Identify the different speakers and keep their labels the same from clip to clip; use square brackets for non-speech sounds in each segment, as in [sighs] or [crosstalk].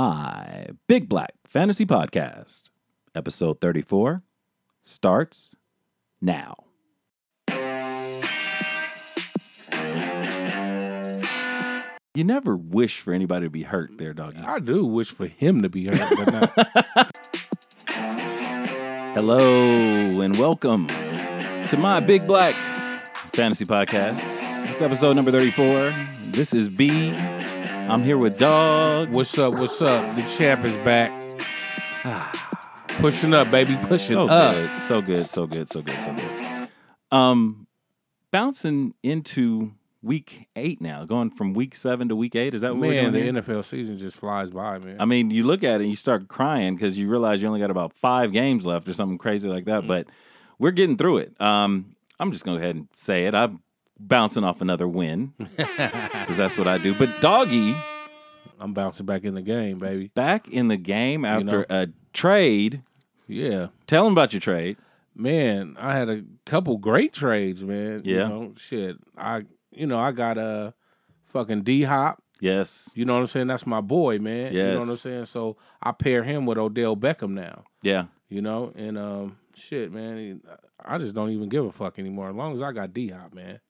Speaker 1: My Big Black Fantasy Podcast, episode 34, starts now. You never wish for anybody to be hurt there, doggy.
Speaker 2: I do wish for him to be hurt, but not. [laughs]
Speaker 1: Hello and welcome to my Big Black Fantasy Podcast. It's episode number 34. This is B. I'm here with Dog.
Speaker 2: what's up? What's up? The champ is back. [sighs] Pushing up, baby. Pushing
Speaker 1: so
Speaker 2: up.
Speaker 1: good, so good, so good, so good, so good. Um, bouncing into week eight now, going from week seven to week eight. Is that what
Speaker 2: Man,
Speaker 1: we're
Speaker 2: the
Speaker 1: here?
Speaker 2: NFL season just flies by, man.
Speaker 1: I mean, you look at it and you start crying because you realize you only got about five games left or something crazy like that. But we're getting through it. Um, I'm just going to go ahead and say it. I'm bouncing off another win because that's what I do. But Doggy
Speaker 2: I'm bouncing back in the game, baby.
Speaker 1: back in the game after
Speaker 2: know.
Speaker 1: a trade.
Speaker 2: Yeah.
Speaker 1: Tell him about your trade.
Speaker 2: Man, I had a couple great trades, man. You
Speaker 1: Yeah.
Speaker 2: know, shit. I you know, I got a fucking D hop.
Speaker 1: Yes.
Speaker 2: You know what I'm saying? That's my boy, man. You know what I'm saying? So I pair him with Odell Beckham now.
Speaker 1: Yeah.
Speaker 2: You know, and um shit, man. I just don't even give a fuck anymore. As long as I got D hop, man.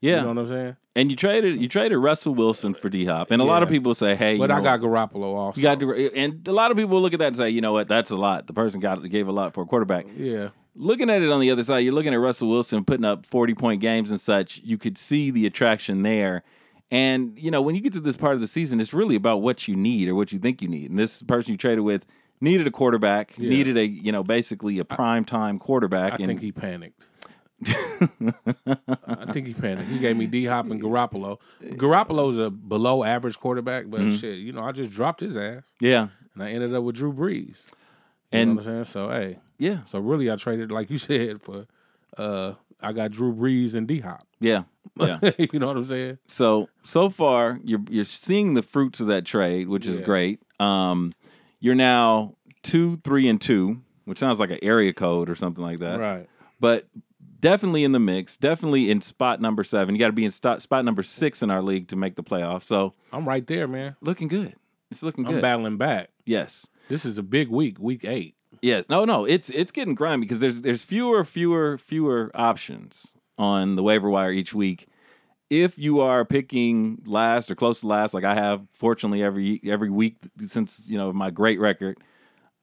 Speaker 1: Yeah.
Speaker 2: You know what I'm saying?
Speaker 1: And you traded you traded Russell Wilson for D Hop, and a lot of people say, "Hey,
Speaker 2: But
Speaker 1: you
Speaker 2: I
Speaker 1: know,
Speaker 2: got Garoppolo also.
Speaker 1: you got to," and a lot of people look at that and say, "You know what? That's a lot. The person got gave a lot for a quarterback."
Speaker 2: Yeah.
Speaker 1: Looking at it on the other side, you're looking at Russell Wilson putting up 40 point games and such. You could see the attraction there. And you know, when you get to this part of the season, it's really about what you need or what you think you need. And this person you traded with needed a quarterback,
Speaker 2: Yeah.
Speaker 1: needed a you know basically a prime time quarterback.
Speaker 2: I
Speaker 1: and
Speaker 2: think he panicked. I think he panicked. He gave me D Hop and Garoppolo. Garoppolo's a below average quarterback, but
Speaker 1: Mm-hmm.
Speaker 2: shit, you know, I just dropped his ass
Speaker 1: yeah,
Speaker 2: and I ended up with Drew Brees. You
Speaker 1: And-
Speaker 2: know what I'm saying? So hey,
Speaker 1: yeah,
Speaker 2: so really I traded like you [laughs] said for uh I got Drew Brees and D Hop.
Speaker 1: yeah, [laughs] yeah.
Speaker 2: you know what I'm saying?
Speaker 1: So so far, you're you're seeing the fruits of that trade, which is
Speaker 2: Yeah.
Speaker 1: great. Um, you're now two, three, and two, which sounds like an area code or something like that.
Speaker 2: Right.
Speaker 1: But definitely in the mix, definitely in spot number seven. You got to be in spot, spot number six in our league to make the playoffs. So
Speaker 2: I'm right there, man.
Speaker 1: looking good. It's looking
Speaker 2: I'm
Speaker 1: good.
Speaker 2: battling back.
Speaker 1: Yes.
Speaker 2: This is a big week, week eight.
Speaker 1: Yeah. No, no. It's it's getting grimy because there's there's fewer, fewer, fewer options on the waiver wire each week. If you are picking last or close to last, like I have, fortunately every every week since you know my great record,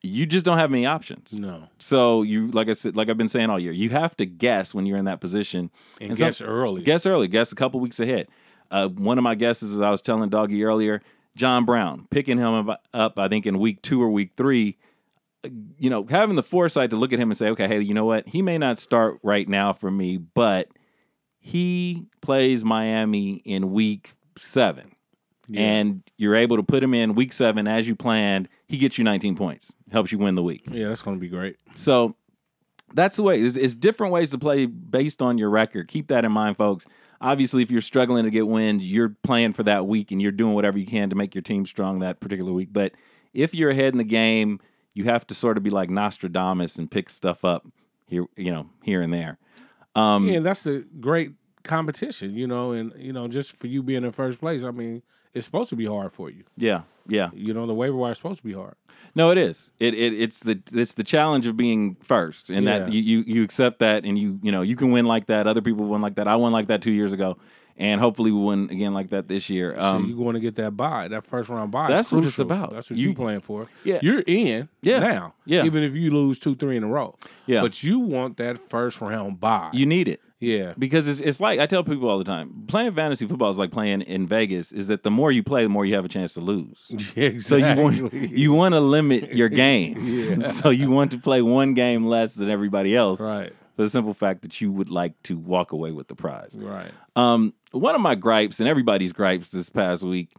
Speaker 1: you just don't have many options.
Speaker 2: No.
Speaker 1: So you, like I said, like I've been saying all year, you have to guess when you're in that position.
Speaker 2: And,
Speaker 1: And some-
Speaker 2: guess early.
Speaker 1: Guess early. Guess a couple weeks ahead. Uh, one of my guesses, as I was telling Doggy earlier, John Brown picking him up. I think in week two or week three. uh, You know, having the foresight to look at him and say, okay, hey, you know what? He may not start right now for me, but he plays Miami in week seven.
Speaker 2: Yeah.
Speaker 1: And you're able to put him in week seven as you planned. He gets you 19 points, helps you win the week.
Speaker 2: yeah, that's gonna be great.
Speaker 1: So that's the way. It's, it's different ways to play based on your record. Keep that in mind, folks. Obviously, if you're struggling to get wins, you're playing for that week and you're doing whatever you can to make your team strong that particular week. But if you're ahead in the game, you have to sort of be like Nostradamus and pick stuff up here, you know, here and there. Um,
Speaker 2: yeah, that's a great competition, you know, and you know, just for you being in first place, I mean, it's supposed to be hard for you.
Speaker 1: yeah, yeah.
Speaker 2: You know, the waiver wire is supposed to be hard.
Speaker 1: No, it is. It, it it's the it's the challenge of being first, and that you, you you accept that, and you you know you can win like that. Other people win like that. I won like that two years ago, and hopefully we win again like that this year.
Speaker 2: so
Speaker 1: Um,
Speaker 2: you want to get that bye, that first round bye.
Speaker 1: that's what it's about.
Speaker 2: That's what
Speaker 1: You-
Speaker 2: you, playing for.
Speaker 1: Yeah.
Speaker 2: you're in.
Speaker 1: Yeah.
Speaker 2: now.
Speaker 1: Yeah.
Speaker 2: even if you lose two, three in a row.
Speaker 1: Yeah.
Speaker 2: but you want that first round bye.
Speaker 1: you need it
Speaker 2: yeah,
Speaker 1: because it's it's like I tell people all the time. Playing fantasy football is like playing in Vegas. Is that the more you play, the more you have a chance to lose. [laughs]
Speaker 2: exactly.
Speaker 1: So you want you want to limit your [laughs] games.
Speaker 2: Yeah. [laughs]
Speaker 1: so you want to play one game less than everybody else
Speaker 2: right,
Speaker 1: for the simple fact that you would like to walk away with the prize.
Speaker 2: right.
Speaker 1: Um, one of my gripes and everybody's gripes this past week,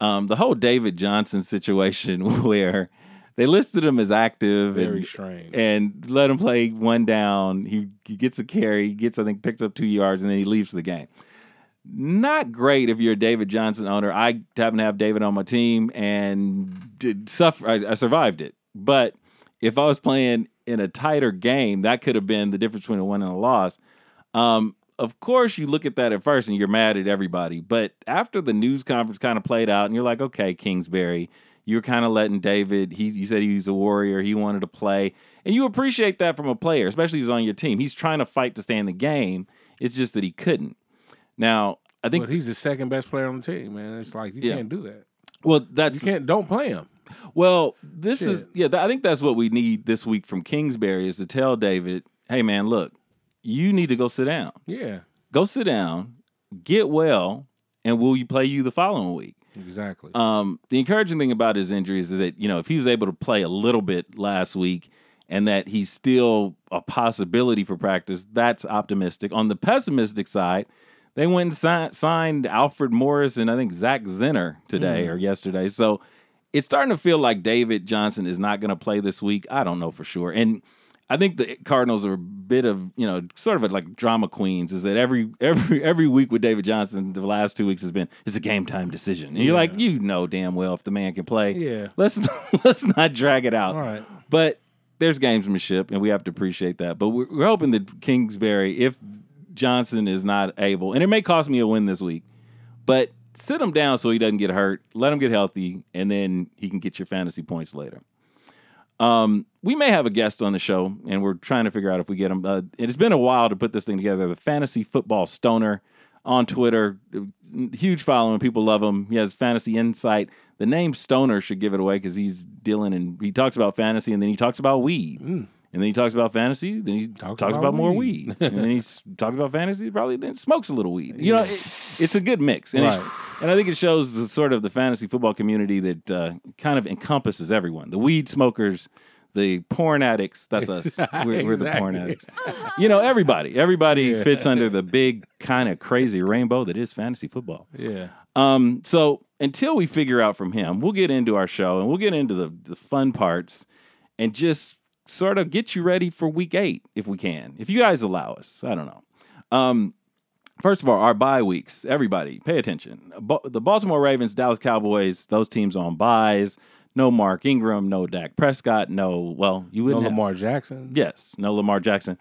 Speaker 1: um, the whole David Johnson situation [laughs] where they listed him as active
Speaker 2: Very
Speaker 1: and,
Speaker 2: strange.
Speaker 1: and let him play one down. He, he gets a carry, he gets I think picks up two yards, and then he leaves the game. Not great if you're a David Johnson owner. I happen to have David on my team and did suffer. I, I survived it, but if I was playing in a tighter game, that could have been the difference between a win and a loss. Um, of course, you look at that at first and you're mad at everybody. But after the news conference kind of played out, and you're like, okay, Kingsbury, you're kind of letting David. He you said he was a warrior. He wanted to play, and you appreciate that from a player, especially who's on your team. He's trying to fight to stay in the game. It's just that he couldn't. Now I think.
Speaker 2: But he's the second best player on the team, man. It's like you
Speaker 1: Yeah.
Speaker 2: can't do that.
Speaker 1: well, that's You
Speaker 2: can't. Don't play him.
Speaker 1: well. This
Speaker 2: Shit.
Speaker 1: is yeah. th- I think that's what we need this week from Kingsbury is to tell David, hey man, look, you need to go sit down.
Speaker 2: Yeah,
Speaker 1: Go sit down, get well, and will you play you the following week?
Speaker 2: exactly.
Speaker 1: Um, the encouraging thing about his injuries is that you know if he was able to play a little bit last week and that he's still a possibility for practice, that's optimistic. On the pessimistic side, they went and si- signed Alfred Morris and I think Zach Zenner today or yesterday. So it's starting to feel like David Johnson is not going to play this week. I don't know for sure, and. I think the Cardinals are a bit of you know sort of like drama queens. Is that every [laughs] every every week with David Johnson the last two weeks has been it's a game time decision, and you're like you know damn well if the man can play.
Speaker 2: Yeah.
Speaker 1: let's [laughs] let's not drag it out.
Speaker 2: All right.
Speaker 1: But there's gamesmanship, and we have to appreciate that. But we're, we're hoping that Kingsbury, if Johnson is not able, and it may cost me a win this week, but sit him down so he doesn't get hurt. Let him get healthy, and then he can get your fantasy points later. Um, we may have a guest on the show, and we're trying to figure out if we get him. Uh, it's been a while to put this thing together. The fantasy football stoner on Twitter, huge following. People love him. He has fantasy insight. The name Stoner should give it away because he's dealing and he talks about fantasy, and then he talks about weed. And then he talks about fantasy. Then he talks,
Speaker 2: Talks
Speaker 1: about,
Speaker 2: about
Speaker 1: more
Speaker 2: weed.
Speaker 1: weed. and then he [laughs] talks about fantasy. Probably then smokes a little weed. You know, it, [laughs] it's a good mix. And,
Speaker 2: Right.
Speaker 1: and I think it shows the sort of the fantasy football community that uh, kind of encompasses everyone. The weed smokers, the porn addicts. That's us. [laughs] We're, we're the porn addicts. You know, everybody. Everybody fits under the big kind of crazy rainbow that is fantasy football.
Speaker 2: Yeah.
Speaker 1: Um, so until we figure out from him, we'll get into our show and we'll get into the, the fun parts and just sort of get you ready for week eight if we can. If you guys allow us. I don't know. Um, first of all, our bye weeks. Everybody, pay attention. Ba- The Baltimore Ravens, Dallas Cowboys, those teams on byes. No Mark Ingram, no Dak Prescott, no, well, you
Speaker 2: No
Speaker 1: wouldn't have,
Speaker 2: Lamar Jackson.
Speaker 1: Yes, no Lamar Jackson.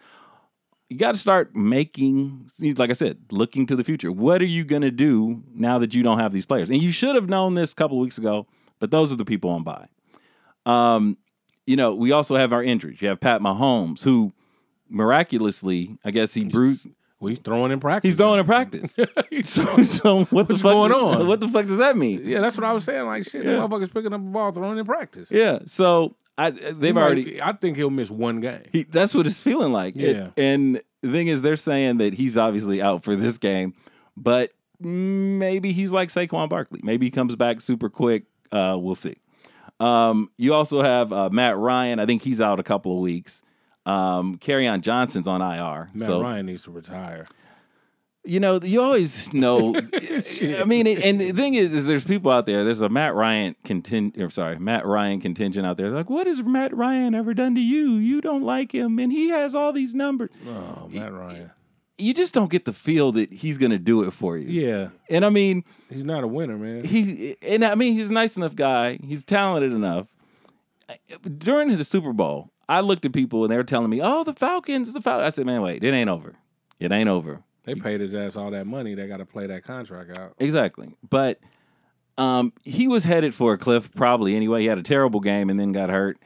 Speaker 1: You got to start making, like I said, looking to the future. What are you going to do now that you don't have these players? And you should have known this a couple of weeks ago, but those are the people on bye. Um, you know, we also have our injuries. You have Pat Mahomes, who miraculously, I guess he bruised.
Speaker 2: Well, he's throwing in practice.
Speaker 1: He's throwing in practice. [laughs] [laughs] so, so what the
Speaker 2: What's
Speaker 1: fuck?
Speaker 2: going
Speaker 1: does-
Speaker 2: on? [laughs]
Speaker 1: What the fuck does that mean?
Speaker 2: Yeah, that's what I was saying. Like shit,
Speaker 1: Yeah.
Speaker 2: the motherfucker's picking up a ball, throwing in practice.
Speaker 1: Yeah. So I, they've
Speaker 2: He might-
Speaker 1: already.
Speaker 2: I think he'll miss one game.
Speaker 1: He, that's what it's feeling like. It-
Speaker 2: Yeah.
Speaker 1: and the thing is, they're saying that he's obviously out for this game, but maybe he's like Saquon Barkley. Maybe he comes back super quick. Uh, we'll see. Um, you also have uh, Matt Ryan. I think he's out a couple of weeks. Um, on Johnson's on IR.
Speaker 2: Matt
Speaker 1: so
Speaker 2: Ryan needs to retire.
Speaker 1: you know, you always know. [laughs] I mean, and the thing is, is there's people out there. There's a Matt Ryan contingent. Or sorry, Matt Ryan contingent out there. They're like, what has Matt Ryan ever done to you? You don't like him, and he has all these numbers.
Speaker 2: Oh, Matt Ryan.
Speaker 1: You just don't get the feel that he's going to do it for you.
Speaker 2: Yeah,
Speaker 1: And I mean,
Speaker 2: he's not a winner, man.
Speaker 1: he and I mean, he's a nice enough guy. He's talented enough. During the Super Bowl, I looked at people and they were telling me, "Oh, the Falcons, the Falcons." I said, "Man, wait, it ain't over. It ain't over."
Speaker 2: They paid his ass all that money. They got to play that contract out.
Speaker 1: Exactly. But um, he was headed for a cliff probably anyway. He had a terrible game and then got hurt.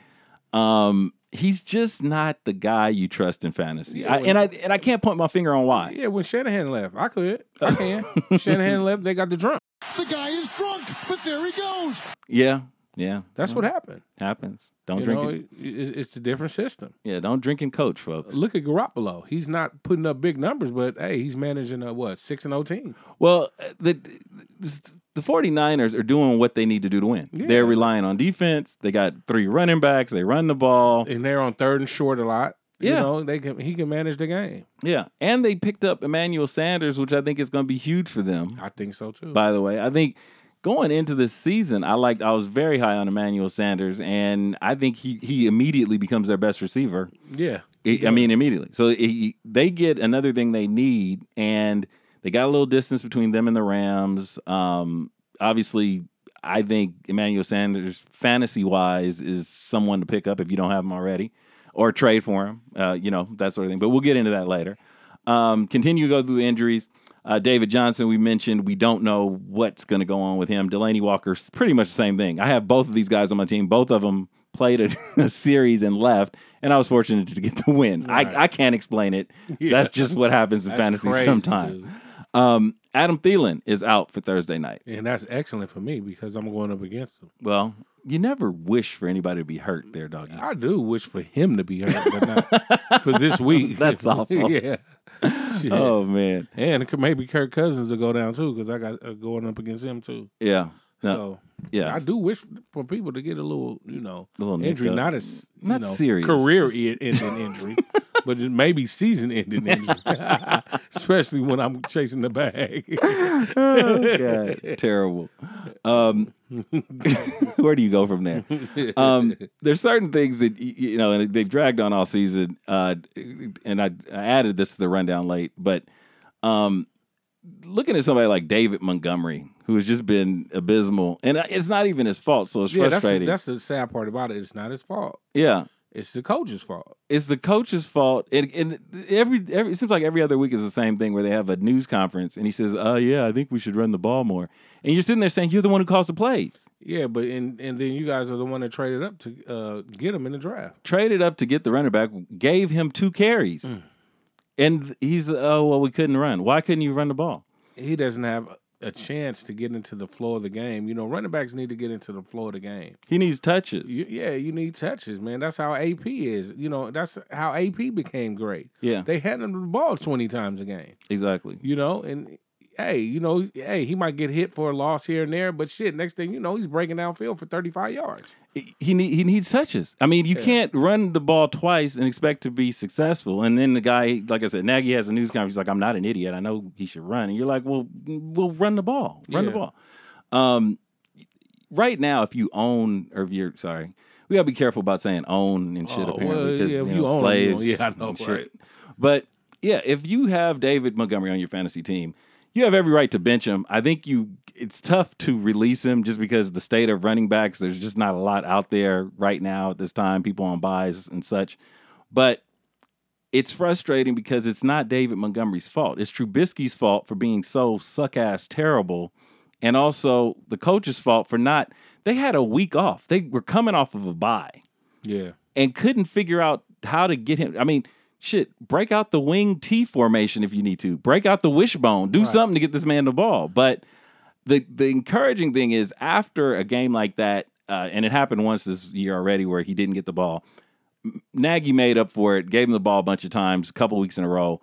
Speaker 1: Um, he's just not the guy you trust in fantasy.
Speaker 2: Yeah,
Speaker 1: I, and I and I can't point my finger on why.
Speaker 2: Yeah, when Shanahan left, I could. I can. [laughs] Shanahan left, they got the drunk.
Speaker 3: The guy is drunk, but there he goes.
Speaker 1: Yeah, yeah.
Speaker 2: That's what happened.
Speaker 1: happens. Don't
Speaker 2: You
Speaker 1: drink
Speaker 2: know,
Speaker 1: it.
Speaker 2: it- it's, a different system.
Speaker 1: Yeah, don't drink and coach, folks.
Speaker 2: Look at Garoppolo. He's not putting up big numbers, but hey, he's managing a what six and zero team.
Speaker 1: Well, uh, the the 49ers are doing what they need to do to win.
Speaker 2: Yeah.
Speaker 1: They're relying on defense. They got three running backs. They run the ball.
Speaker 2: and they're on third and short a lot. You
Speaker 1: Yeah.
Speaker 2: know, they can he can manage the game.
Speaker 1: Yeah, and they picked up Emmanuel Sanders, which I think is going to be huge for them.
Speaker 2: I think so too.
Speaker 1: By the way, I think going into this season, I liked. I was very high on Emmanuel Sanders, and I think he he immediately becomes their best receiver.
Speaker 2: yeah.
Speaker 1: I I mean, immediately. So he, they get another thing they need, and they got a little distance between them and the Rams. Um, obviously, I think Emmanuel Sanders, fantasy wise, is someone to pick up if you don't have him already, or trade for him. Uh, you know that sort of thing. But we'll get into that later. Um, continue to go through the injuries. Uh, David Johnson, we mentioned, we don't know what's going to go on with him. Delanie Walker's pretty much the same thing. I have both of these guys on my team. Both of them played a, [laughs] a series and left, and I was fortunate to get the win.
Speaker 2: Right.
Speaker 1: I, I can't explain it.
Speaker 2: Yeah.
Speaker 1: That's just what happens in
Speaker 2: That's
Speaker 1: fantasy sometimes. Um, Adam Thielen is out for Thursday night.
Speaker 2: And that's excellent for me because I'm going up against him.
Speaker 1: Well, you never wish for anybody to be hurt there, doggy.
Speaker 2: I do wish for him to be hurt, but not for this [laughs] week.
Speaker 1: That's [laughs] awful.
Speaker 2: yeah. [laughs]
Speaker 1: Oh man,
Speaker 2: And it could maybe Kirk Cousins will go down too because I got uh, going up against him too.
Speaker 1: yeah, no,
Speaker 2: So
Speaker 1: yeah,
Speaker 2: I do wish for people to get a little, you know,
Speaker 1: A little
Speaker 2: injury, not as you
Speaker 1: Not
Speaker 2: know,
Speaker 1: serious.
Speaker 2: career ending injury, [laughs] but maybe season ending injury, [laughs] especially when I'm chasing the bag.
Speaker 1: oh, God, terrible. Um, [laughs] where do you go from there? Um, there's certain things that you know, and they've dragged on all season. Uh, and I, I added this to the rundown late, but um, looking at somebody like David Montgomery, who has just been abysmal, and it's not even his fault, so it's
Speaker 2: yeah, that's
Speaker 1: frustrating.
Speaker 2: that's the sad part about it. It's not his fault.
Speaker 1: yeah,
Speaker 2: It's the coach's fault.
Speaker 1: it's the coach's fault. And, and every, every it seems like every other week is the same thing where they have a news conference and he says, "Oh yeah, I think we should run the ball more." And you're sitting there saying, "You're the one who calls the plays."
Speaker 2: Yeah, but and and then you guys are the one that traded up to uh, get him in the draft.
Speaker 1: Traded up to get the running back, gave him two carries,
Speaker 2: Mm.
Speaker 1: and he's, "Oh well, we couldn't run. Why couldn't you run the ball?"
Speaker 2: He doesn't have a chance to get into the flow of the game. You know, running backs need to get into the flow of the game.
Speaker 1: He needs touches.
Speaker 2: You, yeah, you need touches, man. That's how AP is. You know, that's how AP became great.
Speaker 1: yeah,
Speaker 2: They had him the ball twenty times a game.
Speaker 1: exactly.
Speaker 2: You know, and hey, you know, hey, he might get hit for a loss here and there, but shit, next thing you know, he's breaking downfield for thirty five yards.
Speaker 1: He need, he needs touches. I mean, you
Speaker 2: Yeah.
Speaker 1: can't run the ball twice and expect to be successful. And then the guy, like I said, Nagy has a news conference. He's like, "I'm not an idiot. I know he should run." And you're like, "Well, we'll run the ball. Run the ball." Um, right now, if you own or if you're sorry, we gotta be careful about saying own and shit.
Speaker 2: Oh,
Speaker 1: apparently,
Speaker 2: well,
Speaker 1: because
Speaker 2: yeah,
Speaker 1: you know,
Speaker 2: own
Speaker 1: slaves.
Speaker 2: know, yeah, I know,
Speaker 1: shit.
Speaker 2: right.
Speaker 1: But yeah, if you have David Montgomery on your fantasy team, you have every right to bench him. I think you. It's tough to release him just because the state of running backs. There's just not a lot out there right now at this time. People on byes and such, but it's frustrating because it's not David Montgomery's fault. It's Trubisky's fault for being so suck ass terrible, and also the coach's fault for not. They had a week off. They were coming off of a bye
Speaker 2: Yeah,
Speaker 1: and couldn't figure out how to get him. I mean, shit, break out the wing T formation if you need to. Break out the wishbone. Do
Speaker 2: Right.
Speaker 1: something to get this man the ball. But the the encouraging thing is after a game like that, uh, and it happened once this year already where he didn't get the ball. Nagy made up for it, gave him the ball a bunch of times, a couple weeks in a row.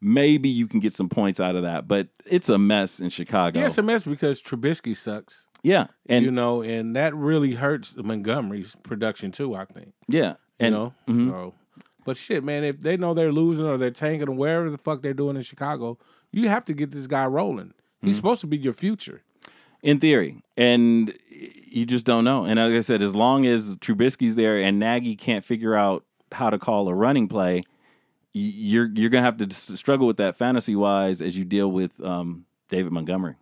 Speaker 1: Maybe you can get some points out of that, but it's a mess in Chicago.
Speaker 2: yeah, it's a mess because Trubisky sucks.
Speaker 1: yeah, and
Speaker 2: you know, and that really hurts Montgomery's production too. I think.
Speaker 1: yeah,
Speaker 2: You
Speaker 1: and
Speaker 2: know,
Speaker 1: mhm.
Speaker 2: so. But shit, man, if they know they're losing or they're tanking or wherever the fuck they're doing in Chicago, you have to get this guy rolling. He's
Speaker 1: Mm-hmm.
Speaker 2: supposed to be your future.
Speaker 1: in theory, and you just don't know. And like I said, as long as Trubisky's there and Nagy can't figure out how to call a running play, you're you're gonna have to struggle with that fantasy wise as you deal with um, David Montgomery.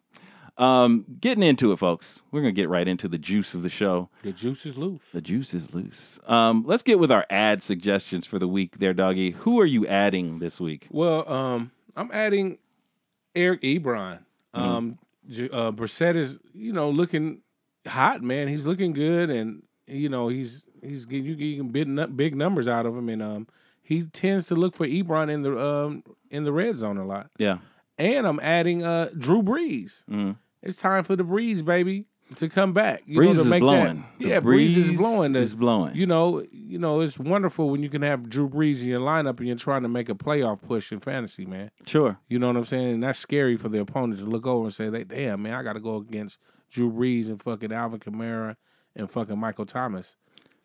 Speaker 1: Um, getting into it, folks. We're gonna get right into the juice of the show.
Speaker 2: The juice is loose.
Speaker 1: The juice is loose. Um, let's get with our ad suggestions for the week, there, doggy. Who are you adding this week?
Speaker 2: Well, um, I'm adding Eric Ebron.
Speaker 1: Mm-hmm.
Speaker 2: Um, J- uh, Brissett is, you know, looking hot, man. He's looking good, and you know, he's he's getting you getting big, big numbers out of him, and um, he tends to look for Ebron in the um in the red zone a lot.
Speaker 1: Yeah.
Speaker 2: And I'm adding uh Drew Brees.
Speaker 1: Mhm.
Speaker 2: It's time for the Breeze, baby, to come back. You
Speaker 1: Breeze
Speaker 2: know, to
Speaker 1: is
Speaker 2: make
Speaker 1: blowing.
Speaker 2: That, yeah, Breeze is blowing.
Speaker 1: Is blowing.
Speaker 2: You know, you know, it's wonderful when you can have Drew Brees in your lineup and you're trying to make a playoff push in fantasy, man.
Speaker 1: Sure.
Speaker 2: You know what I'm saying? And that's scary for the opponent to look over and say, "They, damn, man, I got to go against Drew Brees and fucking Alvin Kamara and fucking Michael Thomas."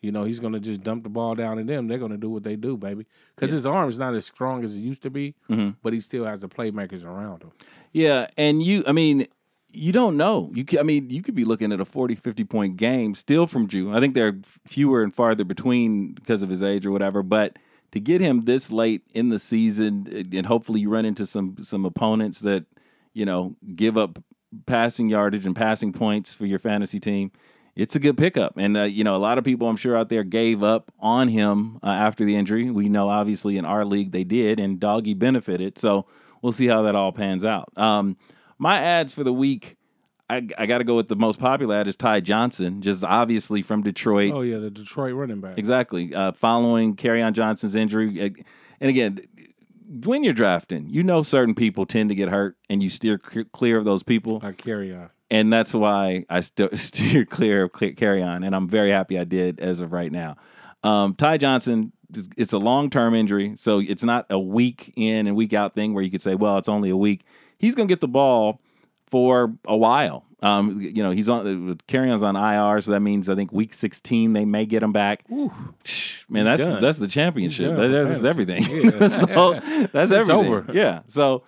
Speaker 2: You know, he's gonna just dump the ball down to them. They're gonna do what they do, baby. Because his arm's not as strong as it used to be,
Speaker 1: Mhm.
Speaker 2: but he still has the playmakers around him.
Speaker 1: Yeah, and you, I mean, you don't know. You, I mean, you could be looking at a 40, 50 point game still from Drew. I think they're fewer and farther between because of his age or whatever. But to get him this late in the season, and- and hopefully you run into some some opponents that you know give up passing yardage and passing points for your fantasy team. It's a good pickup, and uh, you know a lot of people I'm sure out there gave up on him uh, after the injury. We know obviously in our league they did, and Doggy benefited. So we'll see how that all pans out. Um, my ads for the week, I, I got to go with the most popular ad is Ty Johnson, just obviously from Detroit.
Speaker 2: Oh yeah, the Detroit running back.
Speaker 1: Exactly. Uh, following Kerryon Johnson's injury. Uh, And again, when you're drafting, you know certain people tend to get hurt and you steer clear of those people.
Speaker 2: I carry on.
Speaker 1: And that's why I st- [laughs] steer clear of clear, Kerryon. And I'm very happy I did as of right now. Um, Ty Johnson, it's a long term injury. So it's not a week in and week out thing where you could say, well, it's only a week. He's going to get the ball for a while. Um, you know, he's on Kerryon's on IR, so that means I think week 16 they may get him back. Man, that's
Speaker 2: done.
Speaker 1: that's the championship. That- that's everything. [laughs]
Speaker 2: Yeah. [laughs]
Speaker 1: that's that's
Speaker 2: It's
Speaker 1: everything.
Speaker 2: over.
Speaker 1: Yeah. So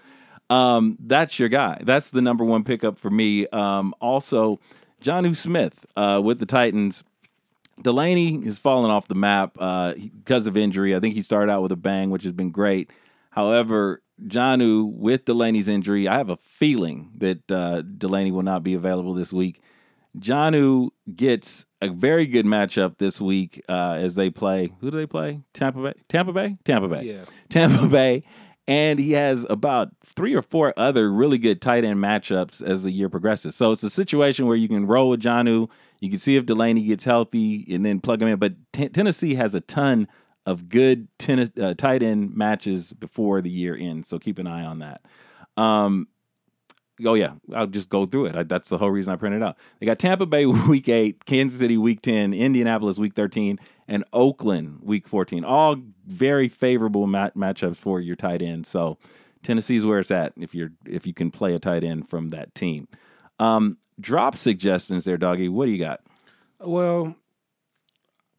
Speaker 1: um, that's your guy. That's the number one pickup for me. Um, also, Jonnu Smith uh, with the Titans. Delanie has fallen off the map uh, because of injury. I think he started out with a bang, which has been great. However, Jonnu with Delanie's injury, I have a feeling that uh, Delanie will not be available this week. Jonnu gets a very good matchup this week uh, as they play. Who do they play? Tampa Bay. Tampa Bay. Tampa Bay.
Speaker 2: Yeah. [laughs]
Speaker 1: Tampa Bay. And he has about three or four other really good tight end matchups as the year progresses. So it's a situation where you can roll with Jonnu. You can see if Delanie gets healthy and then plug him in. But T- Tennessee has a ton of good tennis, uh, tight end matches before the year ends. So keep an eye on that. Um, oh, yeah. I'll just go through it. I, that's the whole reason I printed it out. They got Tampa Bay [laughs] week eight, Kansas City week 10, Indianapolis week 13, and Oakland week 14. All very favorable mat- matchups for your tight end. So Tennessee's where it's at if you're if you can play a tight end from that team. Um, drop suggestions there, doggy. What do you got?
Speaker 2: Well,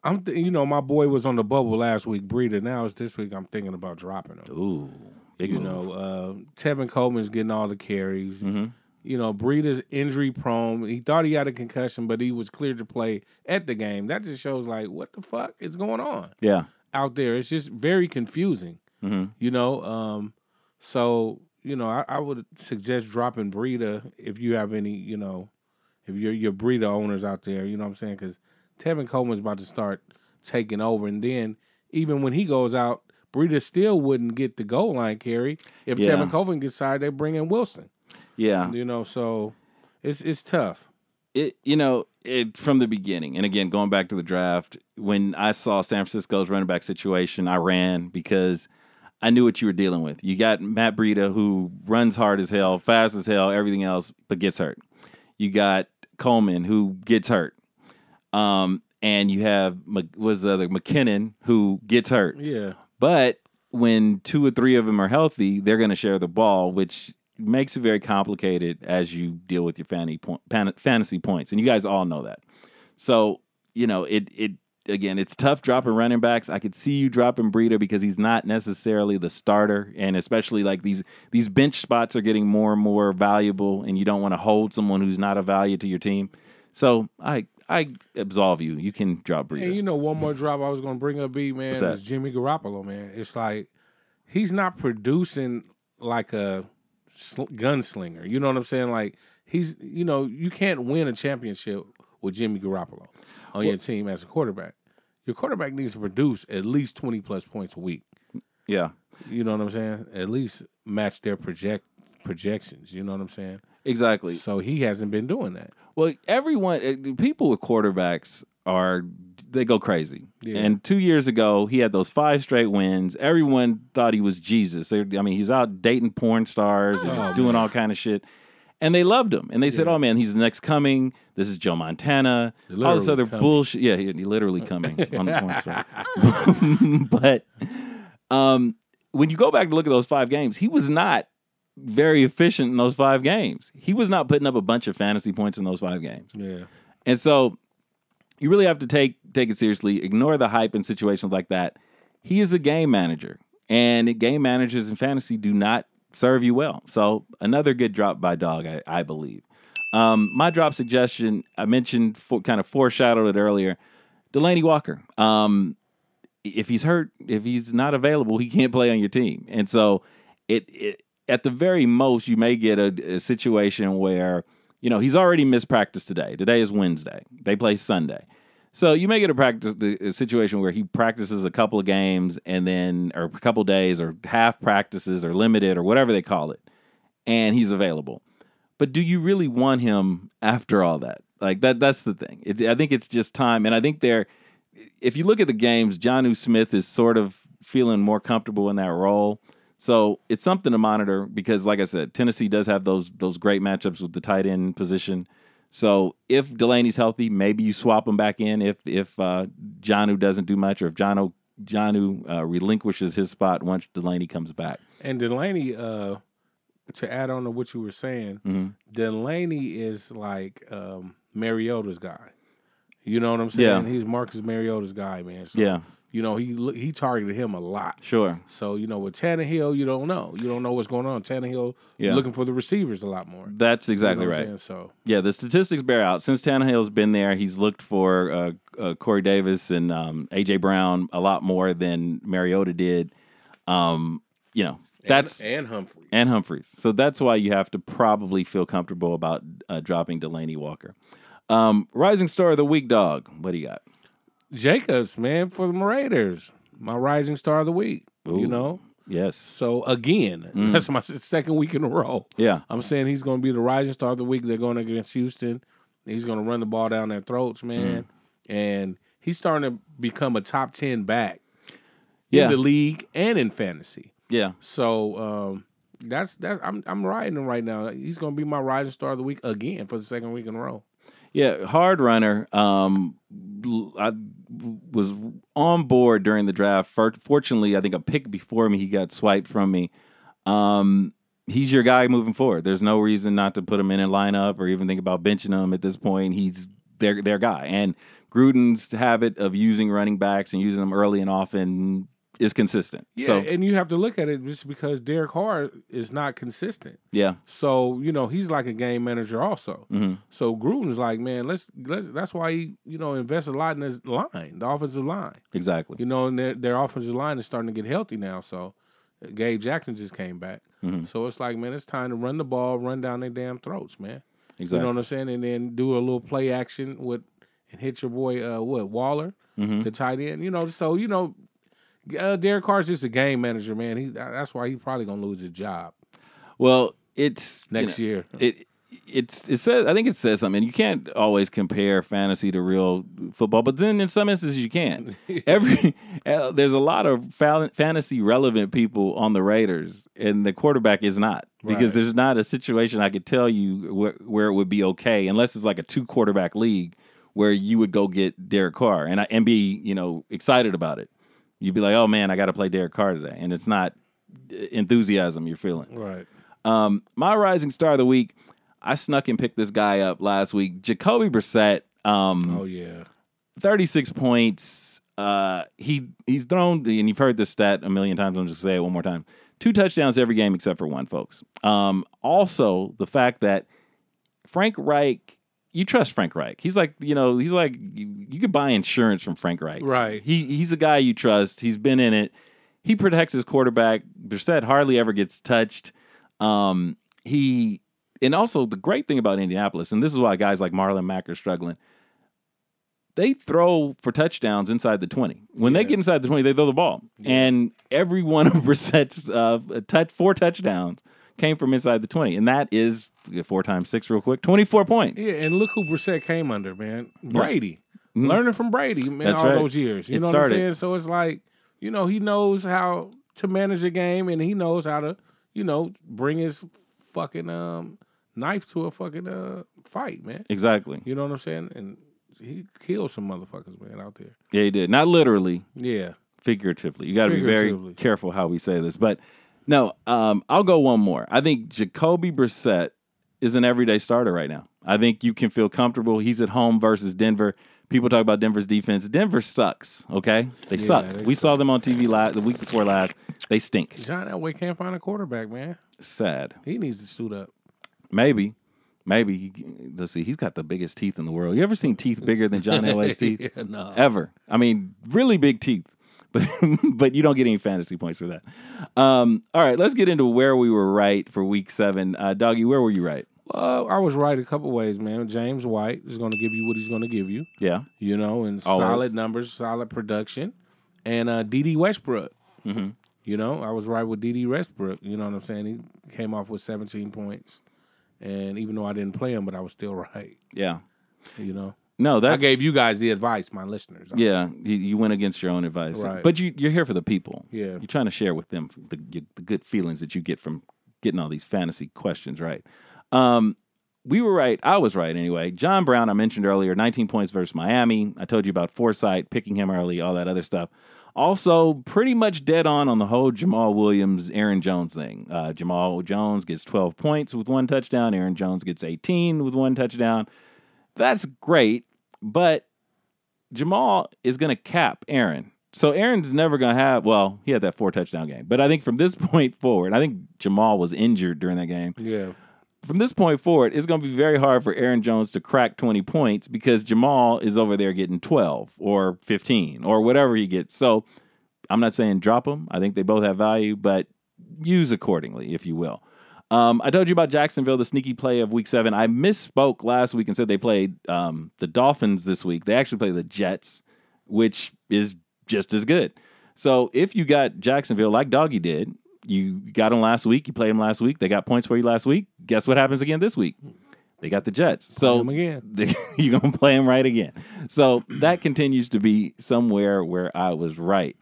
Speaker 2: I'm th- you know my boy was on the bubble last week, Breida. Now it's this week. I'm thinking about dropping him.
Speaker 1: Ooh, big
Speaker 2: You
Speaker 1: move.
Speaker 2: know, uh, Tevin Coleman's getting all the carries.
Speaker 1: Mhm.
Speaker 2: You know, Breida's injury prone. He thought he had a concussion, but he was cleared to play at the game. That just shows like what the fuck is going on
Speaker 1: Yeah.
Speaker 2: out there. It's just very confusing.
Speaker 1: hmm
Speaker 2: You know, um, so you know, I, I would suggest dropping Breida if you have any. You know, if you're your Breida owners out there, you know what I'm saying? Because Tevin Coleman's about to start taking over, and then even when he goes out, Breida still wouldn't get the goal line carry if
Speaker 1: Yeah.
Speaker 2: Tevin Coleman gets decided they bring in Wilson.
Speaker 1: Yeah.
Speaker 2: You know, so it's it's tough.
Speaker 1: it you know it from the beginning and again going back to the draft when i saw san francisco's running back situation i ran because i knew what you were dealing with you got matt breida who runs hard as hell fast as hell everything else but gets hurt you got coleman who gets hurt um and you have what's the other mckinnon who gets hurt
Speaker 2: Yeah,
Speaker 1: but when two or three of them are healthy, they're going to share the ball, which makes it very complicated as you deal with your fantasy point, fantasy points. And you guys all know that. So you know it it again, it's tough dropping running backs. I could see you dropping Breida because he's not necessarily the starter, and especially like these these bench spots are getting more and more valuable, and you don't want to hold someone who's not a value to your team. So I I absolve you. You can drop Breida.
Speaker 2: and you know one more drop I was going to bring up, B man, is Jimmy Garoppolo. Man, it's like he's not producing like a sl- gunslinger. You know what I'm saying? Like he's, you know, you can't win a championship with Jimmy Garoppolo on your team as a quarterback. Your quarterback needs to produce at least 20 plus points a week.
Speaker 1: yeah.
Speaker 2: You know what I'm saying? At least match their project projections. You know what I'm saying?
Speaker 1: Exactly.
Speaker 2: So he hasn't been doing that.
Speaker 1: Well, everyone, uh, people with quarterbacks are they go crazy.
Speaker 2: Yeah.
Speaker 1: And two years ago, he had those five straight wins. Everyone thought he was Jesus. They, I mean, he's out dating porn stars and
Speaker 2: Oh,
Speaker 1: doing
Speaker 2: man.
Speaker 1: all kind of shit. And they loved him. And they said, "Oh man, he's the next coming. This is Joe Montana.
Speaker 2: Literally
Speaker 1: all this other
Speaker 2: coming.
Speaker 1: bullshit." Yeah, he, he literally coming [laughs] on the porn star. [laughs] but um, when you go back to look at those five games, he was not very efficient in those five games. He was not putting up a bunch of fantasy points in those five games.
Speaker 2: Yeah.
Speaker 1: And so you really have to take take it seriously. Ignore the hype in situations like that. He is a game manager, and game managers in fantasy do not serve you well. So another good drop by Dog, I, I believe. Um, my drop suggestion, I mentioned, for, kind of foreshadowed it earlier. Delanie Walker. Um, if he's hurt, if he's not available, he can't play on your team. And so it, it at the very most, you may get a, a situation where, you know, he's already missed practice today. Today is Wednesday. They play Sunday. So you may get a practice a situation where he practices a couple of games and then or a couple days or half practices or limited or whatever they call it, and he's available. But do you really want him after all that? Like that that's the thing. It, I think it's just time, and I think they're. If you look at the games, Jonnu Smith is sort of feeling more comfortable in that role. So it's something to monitor because, like I said, Tennessee does have those those great matchups with the tight end position. So if Delanie's healthy, maybe you swap him back in. If if uh, Jonnu doesn't do much, or if Jonnu Jonnu uh, relinquishes his spot once Delanie comes back.
Speaker 2: And Delanie, uh, to add on to what you were saying,
Speaker 1: Mm-hmm.
Speaker 2: Delanie is like um, Mariota's guy. You know what I'm saying?
Speaker 1: Yeah.
Speaker 2: He's Marcus Mariota's guy, man. So,
Speaker 1: Yeah,
Speaker 2: You know, he he targeted him a lot.
Speaker 1: sure.
Speaker 2: So you know, with Tannehill, you don't know. You don't know what's going on. Tannehill
Speaker 1: Yeah.
Speaker 2: looking for the receivers a lot more.
Speaker 1: That's exactly
Speaker 2: You know
Speaker 1: right.
Speaker 2: So
Speaker 1: Yeah, the statistics bear out. Since Tannehill's been there, he's looked for uh, uh, Corey Davis and um, AJ Brown a lot more than Mariota did. Um, you know, that's
Speaker 2: and, and Humphrey.
Speaker 1: and Humphries. So that's why you have to probably feel comfortable about uh, dropping Delanie Walker. Um, rising star of the week, dog. What do you got?
Speaker 2: Jacobs, man, for the Raiders, my rising star of the week.
Speaker 1: Ooh.
Speaker 2: You know,
Speaker 1: Yes.
Speaker 2: so again,
Speaker 1: Mm. [laughs]
Speaker 2: that's my second week in a row.
Speaker 1: Yeah.
Speaker 2: I'm saying he's going to be the rising star of the week. They're going against Houston. He's going to run the ball down their throats, man.
Speaker 1: Mm.
Speaker 2: And he's starting to become a top ten back
Speaker 1: Yeah.
Speaker 2: in the league and in fantasy.
Speaker 1: Yeah.
Speaker 2: So um, that's that's I'm I'm riding him right now. He's going to be my rising star of the week again for the second week in a row.
Speaker 1: Yeah, hard runner. Um, I was on board during the draft. For- Fortunately, I think a pick before me, he got swiped from me. Um, he's your guy moving forward. There's no reason not to put him in a lineup or even think about benching him at this point. He's their their guy. And Gruden's habit of using running backs and using them early and often is consistent.
Speaker 2: Yeah,
Speaker 1: So
Speaker 2: and you have to look at it just because Derek Carr is not consistent.
Speaker 1: yeah,
Speaker 2: So you know he's like a game manager also.
Speaker 1: Mhm.
Speaker 2: So Gruden's like, man, let's let's. That's why he you know invests a lot in his line, the offensive line.
Speaker 1: exactly.
Speaker 2: You know, and their their offensive line is starting to get healthy now. So Gabe Jackson just came back.
Speaker 1: Mhm.
Speaker 2: So it's like, man, it's time to run the ball, run down their damn throats, man.
Speaker 1: Exactly.
Speaker 2: You know what I'm saying? And then do a little play action with and hit your boy uh what Waller,
Speaker 1: Mhm.
Speaker 2: the tight end. You know, so you know, uh, Derek Carr's just a game manager, man. He that's why he's probably gonna lose his job
Speaker 1: Well, it's you
Speaker 2: next
Speaker 1: know,
Speaker 2: year.
Speaker 1: it it's it says I think it says something. You can't always compare fantasy to real football, but then in some instances you can. [laughs] Every uh, there's a lot of fa- fantasy relevant people on the Raiders, and the quarterback is not because
Speaker 2: Right.
Speaker 1: there's not a situation I could tell you where, where it would be okay unless it's like a two quarterback league where you would go get Derek Carr and I, and be you know excited about it. You'd be like, oh man, I got to play Derek Carr today, and it's not enthusiasm you're feeling.
Speaker 2: Right.
Speaker 1: Um, my rising star of the week, I snuck and picked this guy up last week. Jacoby Brissett, um,
Speaker 2: Oh yeah.
Speaker 1: 36 points. Uh, he he's thrown, and you've heard this stat a million times. I'm just gonna say it one more time. Two touchdowns every game except for one, folks. Um, also the fact that Frank Reich, you trust Frank Reich. He's like, you know, he's like you, you could buy insurance from Frank Reich.
Speaker 2: Right.
Speaker 1: He he's a guy you trust. He's been in it. He protects his quarterback. Brissett hardly ever gets touched. Um, he and also the great thing about Indianapolis, and this is why guys like Marlon Mack are struggling. They throw for touchdowns inside the twenty. When they get inside the twenty, they throw the ball, and every one of [laughs] Brissett's uh, touch four touchdowns came from inside the twenty, and that is four times six, real quick, twenty four points.
Speaker 2: Yeah, and look who Brissett came under, man. Brady.
Speaker 1: Mhm.
Speaker 2: Learning from Brady, man,
Speaker 1: That's
Speaker 2: all
Speaker 1: right.
Speaker 2: those years. You
Speaker 1: It
Speaker 2: know
Speaker 1: started.
Speaker 2: what I'm saying? So it's like, you know, he knows how to manage a game and he knows how to, you know, bring his fucking um knife to a fucking uh fight, man.
Speaker 1: Exactly.
Speaker 2: You know what I'm saying? And he killed some motherfuckers, man, out there.
Speaker 1: Yeah, he did. Not literally,
Speaker 2: Yeah.
Speaker 1: figuratively. You got to be very careful how we say this. But no, um, I'll go one more. I think Jacoby Brissett is an everyday starter right now. I think you can feel comfortable. He's at home versus Denver. People talk about Denver's defense. Denver sucks. Okay, they
Speaker 2: Yeah,
Speaker 1: suck.
Speaker 2: they
Speaker 1: we saw them on TV last the week before last. They stink.
Speaker 2: John Elway can't find a quarterback, man.
Speaker 1: Sad.
Speaker 2: He needs to suit up.
Speaker 1: Maybe. Maybe. Let's see. He's got the biggest teeth in the world. You ever seen teeth bigger than John Elway's [laughs] teeth?
Speaker 2: yeah, no.
Speaker 1: ever. I mean, really big teeth, but [laughs] but you don't get any fantasy points for that. Um, all right, let's get into where we were right for week seven. Uh, Doggy, where were you right?
Speaker 2: Well, I was right a couple ways, man. James White is going to give you what he's going to give you,
Speaker 1: Yeah.
Speaker 2: you know, and
Speaker 1: Always.
Speaker 2: solid numbers, solid production, and uh, Dede Westbrook.
Speaker 1: hmm
Speaker 2: You know, I was right with Dede Westbrook. You know what I'm saying? He came off with 17 points, and even though I didn't play him, but I was still [laughs] right.
Speaker 1: Yeah.
Speaker 2: You know,
Speaker 1: No,
Speaker 2: I gave you guys the advice, my listeners.
Speaker 1: yeah. You, you went against your own advice,
Speaker 2: Right.
Speaker 1: but you, you're here for the people.
Speaker 2: Yeah.
Speaker 1: You're trying to share with them the, the good feelings that you get from getting all these fantasy questions right. Um, we were right. I was right anyway. John Brown, I mentioned earlier, 19 points versus Miami. I told you about Foresight, picking him early, all that other stuff. Also, pretty much dead on on the whole Jamaal Williams, Aaron Jones thing. Uh, Jamaal Jones gets 12 points with one touchdown. Aaron Jones gets 18 with one touchdown. That's great, but Jamaal is going to cap Aaron. So Aaron's never going to have, well, he had that four touchdown game. But I think from this [laughs] point forward, I think Jamaal was injured during that game.
Speaker 2: Yeah.
Speaker 1: From this point forward, it's going to be very hard for Aaron Jones to crack 20 points because Jamaal is over there getting 12 or 15 or whatever he gets. So I'm not saying drop them. I think they both have value, but use accordingly, if you will. Um, I told you about Jacksonville, the sneaky play of week seven. I misspoke last week and said they played um, the Dolphins this week. They actually play the Jets, which is just as good. So if you got Jacksonville like Doggy did, you got them last week, you played them last week, they got points for you last week. Guess what happens again this week? They got the Jets. So
Speaker 2: again.
Speaker 1: you're going to play them right again. So that continues to be somewhere where I was right.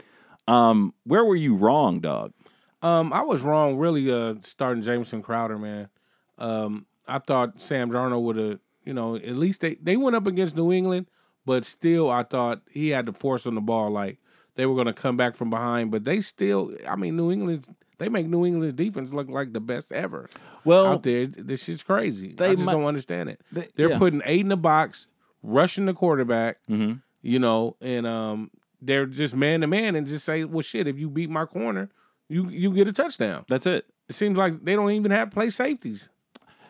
Speaker 1: Um, where were you wrong, dog?
Speaker 2: Um, I was wrong, really. Uh, starting Jamison Crowder, man. Um, I thought Sam Darnold would have, you know, at least they they went up against New England, but still, I thought he had to force on the ball. Like they were going to come back from behind, but they still. I mean, New England's they make New England's defense look like the best ever
Speaker 1: Well,
Speaker 2: out there. This shit's crazy.
Speaker 1: they
Speaker 2: I just
Speaker 1: might-
Speaker 2: don't understand it.
Speaker 1: they-
Speaker 2: They're
Speaker 1: yeah.
Speaker 2: putting eight in the box, rushing the quarterback,
Speaker 1: Mhm.
Speaker 2: you know, and um, they're just man to man and just say, well, shit, if you beat my corner, you you get a touchdown.
Speaker 1: that's it.
Speaker 2: It seems like they don't even have play safeties.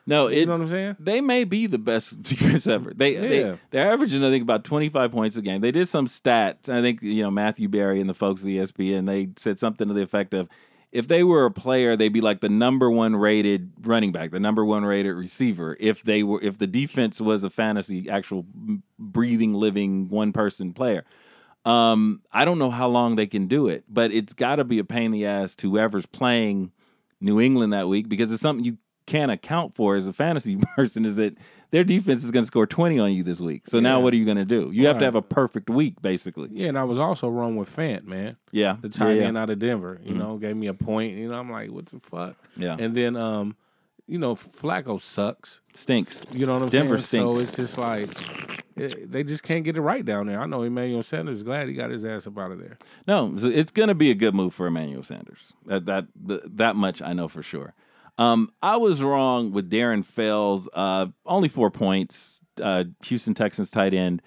Speaker 1: No,
Speaker 2: You know what I'm saying?
Speaker 1: they may be the best [laughs] defense ever. They,
Speaker 2: Yeah.
Speaker 1: they they're averaging I think about 25 points a game. They did some stats. I think you know Matthew Berry and the folks at E ESPN they said something to the effect of if they were a player, they'd be like the number one rated running back, the number one rated receiver. If they were, if the defense was a fantasy, actual breathing, living one person player. Um, I don't know how long they can do it, but it's got to be a pain in the ass to whoever's playing New England that week because it's something you can't account for as a fantasy [laughs] person. Is that their defense is going to score twenty on you this week? So now what are you going to do? You have to have a perfect week, basically.
Speaker 2: Yeah, and I was also wrong with Fant, man.
Speaker 1: Yeah,
Speaker 2: The tight
Speaker 1: yeah,
Speaker 2: end out of Denver. You know, gave me a point. You know, I'm like, what the fuck?
Speaker 1: yeah.
Speaker 2: And then um, you know, Flacco sucks.
Speaker 1: stinks.
Speaker 2: You know what I'm
Speaker 1: Denver
Speaker 2: saying? So
Speaker 1: stinks.
Speaker 2: it's just like it, they just can't get it right down there. I know Emmanuel Sanders is glad he got his ass up out of there.
Speaker 1: No, it's going to be a good move for Emmanuel Sanders. That that that much I know for sure. Um, I was wrong with Darren Fells. Uh, only four points. Uh, Houston Texans tight end.